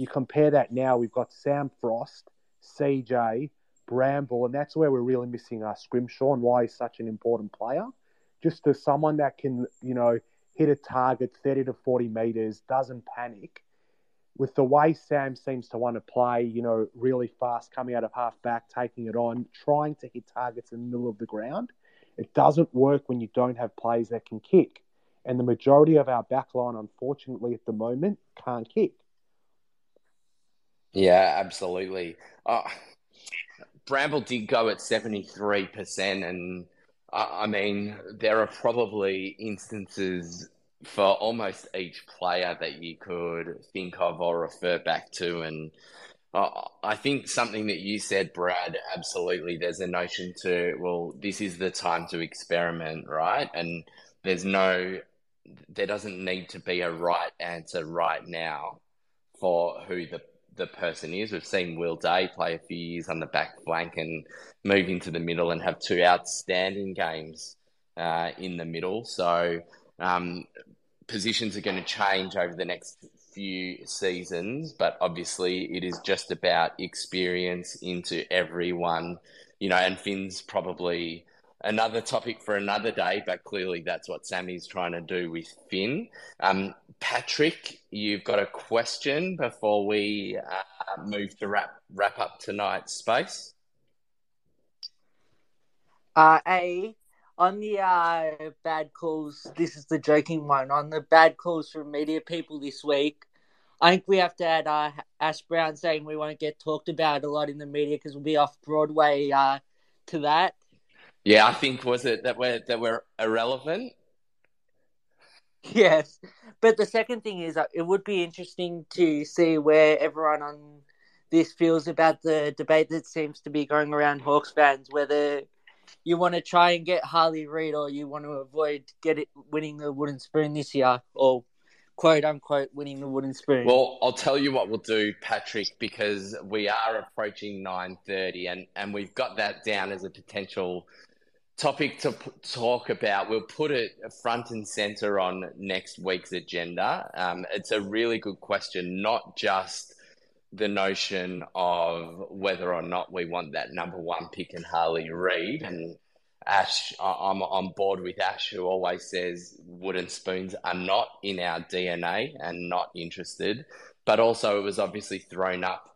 you compare that now, we've got Sam Frost, CJ, Bramble, and that's where we're really missing our Scrimshaw and why he's such an important player. Just as someone that can, you know, hit a target 30 to 40 meters, doesn't panic. With the way Sam seems to want to play, you know, really fast, coming out of half back, taking it on, trying to hit targets in the middle of the ground, it doesn't work when you don't have players that can kick. And the majority of our backline, unfortunately, at the moment, can't kick. Yeah, absolutely. Uh, Bramble did go at 73%, and I, mean, there are probably instances for almost each player that you could think of or refer back to. And I think something that you said, Brad, absolutely. There's a notion to, well, this is the time to experiment, right? And there's no, there doesn't need to be a right answer right now for who the the person is. We've seen Will Day play a few years on the back flank and move into the middle and have two outstanding games uh, in the middle. So um, positions are going to change over the next few seasons, but obviously it is just about experience into everyone, you know, and Finn's probably another topic for another day, but clearly that's what Sammy's trying to do with Finn. Um, Patrick, you've got a question before we uh, move to wrap wrap up tonight's space. Uh, a on the uh, bad calls. This is the joking one on the bad calls from media people this week. I think we have to add uh, Ash Browne saying we won't get talked about a lot in the media because we'll be off Broadway uh, to that. Yeah, I think was it that we're that we're irrelevant. Yes, but the second thing is, uh, it would be interesting to see where everyone on this feels about the debate that seems to be going around Hawks fans, whether you want to try and get Harley Reid or you want to avoid get it winning the wooden spoon this year, or quote unquote winning the wooden spoon. Well, I'll tell you what we'll do, Patrick, because we are approaching nine thirty, and and we've got that down as a potential topic to p- talk about. We'll put it front and center on next week's agenda. Um, it's a really good question, not just the notion of whether or not we want that number one pick in Harley Reid. And Ash, I'm on board with Ash, who always says wooden spoons are not in our DNA and not interested. But also, it was obviously thrown up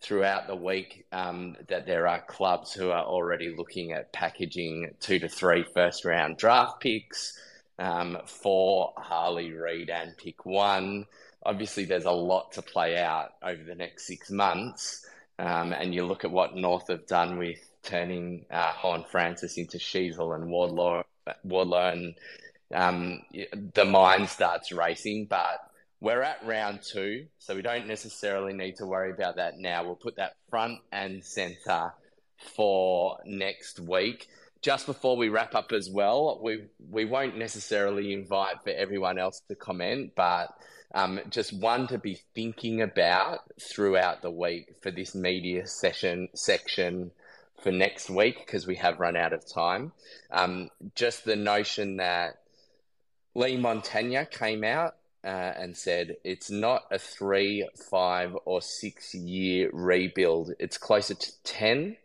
throughout the week um, that there are clubs who are already looking at packaging two to three first round draft picks um, for Harley Reid and pick one. Obviously, there's a lot to play out over the next six months. Um, and you look at what North have done with turning uh, Horne-Francis into Sheezel and Wardlaw, Wardlaw and um, the mind starts racing. But we're at round two, so we don't necessarily need to worry about that now. We'll put that front and center for next week. Just before we wrap up as well, we we won't necessarily invite for everyone else to comment, but um, just one to be thinking about throughout the week for this media session section for next week because we have run out of time. Um, just the notion that Leigh Montagna came out uh, and said it's not a three, five, or six year rebuild. It's closer to 10.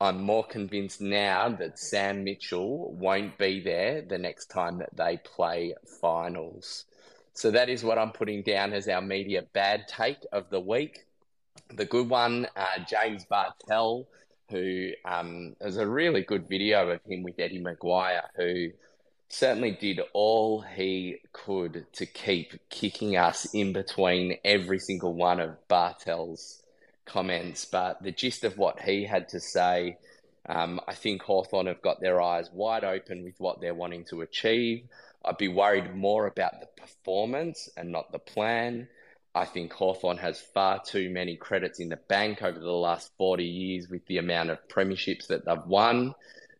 I'm more convinced now that Sam Mitchell won't be there the next time that they play finals. So that is what I'm putting down as our media bad take of the week. The good one, uh, James Bartel, who um, a really good video of him with Eddie McGuire, who certainly did all he could to keep kicking us in between every single one of Bartel's comments. But the gist of what he had to say, um, I think Hawthorn have got their eyes wide open with what they're wanting to achieve. I'd be worried more about the performance and not the plan. I think Hawthorn has far too many credits in the bank over the last 40 years with the amount of premierships that they've won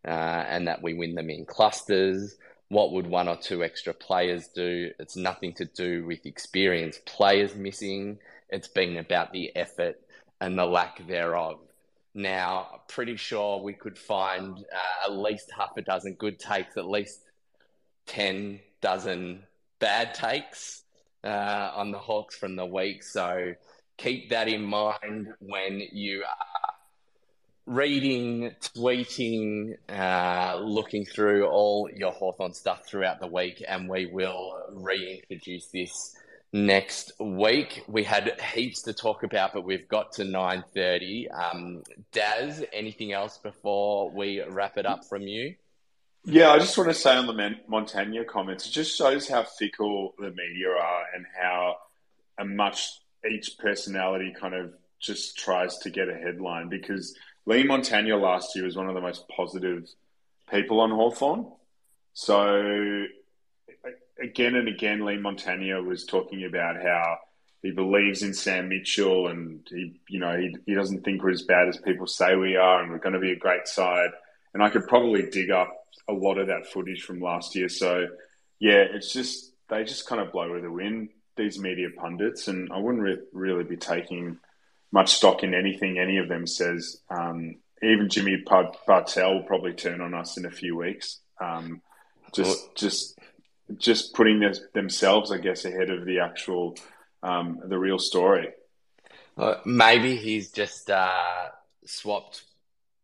uh, and that we win them in clusters what would one or two extra players do? It's nothing to do with experienced players missing. It's been about the effort and the lack thereof. Now, pretty sure we could find uh, at least half a dozen good takes, at least 10 dozen bad takes uh, on the Hawks from the week. So keep that in mind when you are reading, tweeting, uh, looking through all your Hawthorn stuff throughout the week, and we will reintroduce this next week. We had heaps to talk about, but we've got to nine thirty. Um, Daz, anything else before we wrap it up from you? Yeah, I just want to say on the Montagna comments, it just shows how fickle the media are and how much each personality kind of just tries to get a headline because Leigh Montagna last year was one of the most positive people on Hawthorn. So again and again, Leigh Montagna was talking about how he believes in Sam Mitchell and he, you know, he, he doesn't think we're as bad as people say we are and we're going to be a great side. And I could probably dig up a lot of that footage from last year. So yeah, it's just, they just kind of blow with the wind, these media pundits. And I wouldn't re- really be taking much stock in anything any of them says. Um, even Jimmy Bartel will probably turn on us in a few weeks. Um, just, just, just putting this, themselves, I guess, ahead of the actual um, the real story. Uh, maybe he's just uh, swapped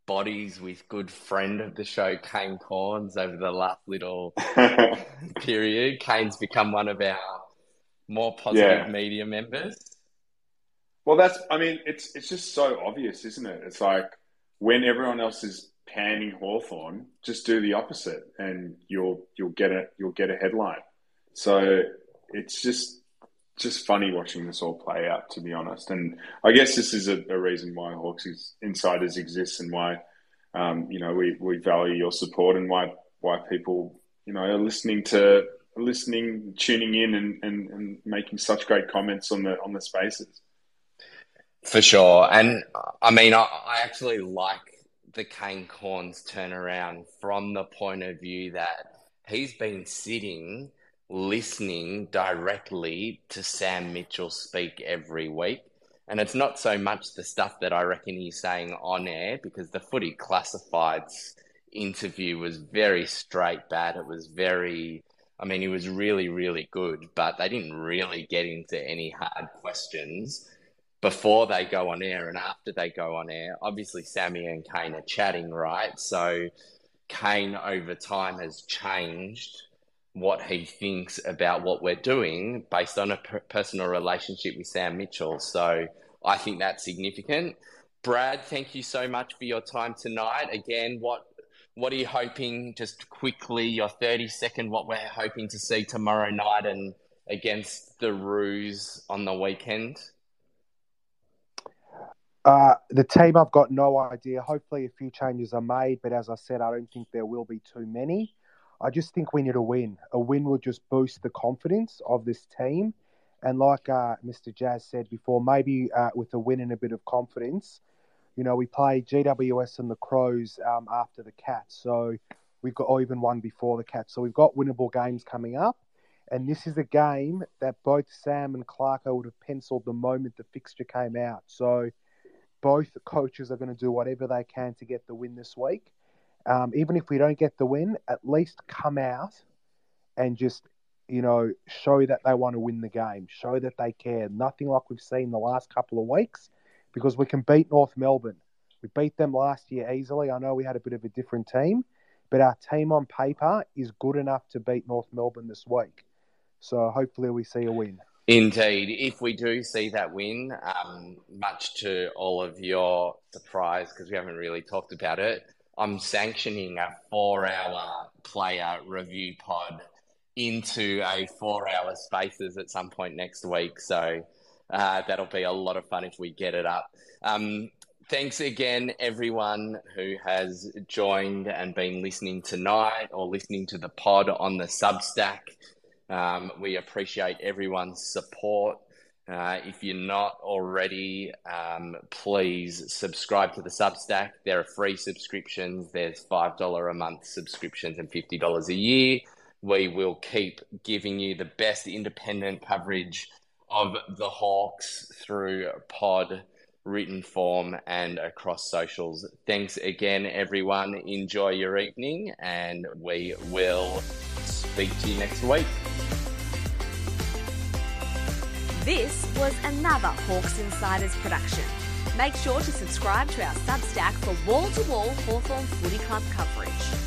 bodies with good friend of the show, Kane Cornes, over the last little period. Kane's become one of our more positive yeah. media members. Well, that's. I mean, it's it's just so obvious, isn't it? It's like when everyone else is panning Hawthorn, just do the opposite, and you'll you'll get a you'll get a headline. So it's just just funny watching this all play out, to be honest. And I guess this is a, a reason why Hawks Insiders exists and why, um, you know, we, we value your support and why why people, you know, are listening to listening, tuning in, and, and, and making such great comments on the on the spaces. For sure, and I mean, I, I actually like the Kane Cornes turnaround from the point of view that he's been sitting listening directly to Sam Mitchell speak every week. And it's not so much the stuff that I reckon he's saying on air because the footy classifieds interview was very straight bad. It was very, I mean, he was really, really good, but they didn't really get into any hard questions before they go on air and after they go on air. Obviously, Sammy and Kane are chatting, right? So Kane over time has changed what he thinks about what we're doing based on a per- personal relationship with Sam Mitchell. So I think that's significant. Brad, thank you so much for your time tonight. Again, what what are you hoping? Just quickly, your thirty second. What we're hoping to see tomorrow night and against the Roos on the weekend. Uh, the team, I've got no idea. Hopefully, a few changes are made, but as I said, I don't think there will be too many. I just think we need a win. A win will just boost the confidence of this team. And like uh, Mr. Jazz said before, maybe uh, with a win and a bit of confidence, you know, we play GWS and the Crows um, after the Cats. So we've got, or even one before the Cats. So we've got winnable games coming up. And this is a game that both Sam and Clarko would have penciled the moment the fixture came out. So both coaches are going to do whatever they can to get the win this week um, even if we don't get the win, at least come out and just, you know, show that they want to win the game, show that they care. Nothing like we've seen the last couple of weeks because we can beat North Melbourne. We beat them last year easily. I know we had a bit of a different team, but our team on paper is good enough to beat North Melbourne this week. So hopefully we see a win. Indeed. If we do see that win, um, much to all of your surprise, because we haven't really talked about it, I'm sanctioning a four hour player review pod into a four hour spaces at some point next week. So uh, that'll be a lot of fun if we get it up. Um, thanks again, everyone who has joined and been listening tonight or listening to the pod on the Substack. Um, we appreciate everyone's support. Uh, if you're not already, um, please subscribe to the Substack. There are free subscriptions. There's $5 a month subscriptions and $50 a year. We will keep giving you the best independent coverage of the Hawks through pod, written form, and across socials. Thanks again, everyone. Enjoy your evening, and we will speak to you next week. This was another Hawks Insiders production. Make sure to subscribe to our Substack for wall to wall Hawthorn Footy Club coverage.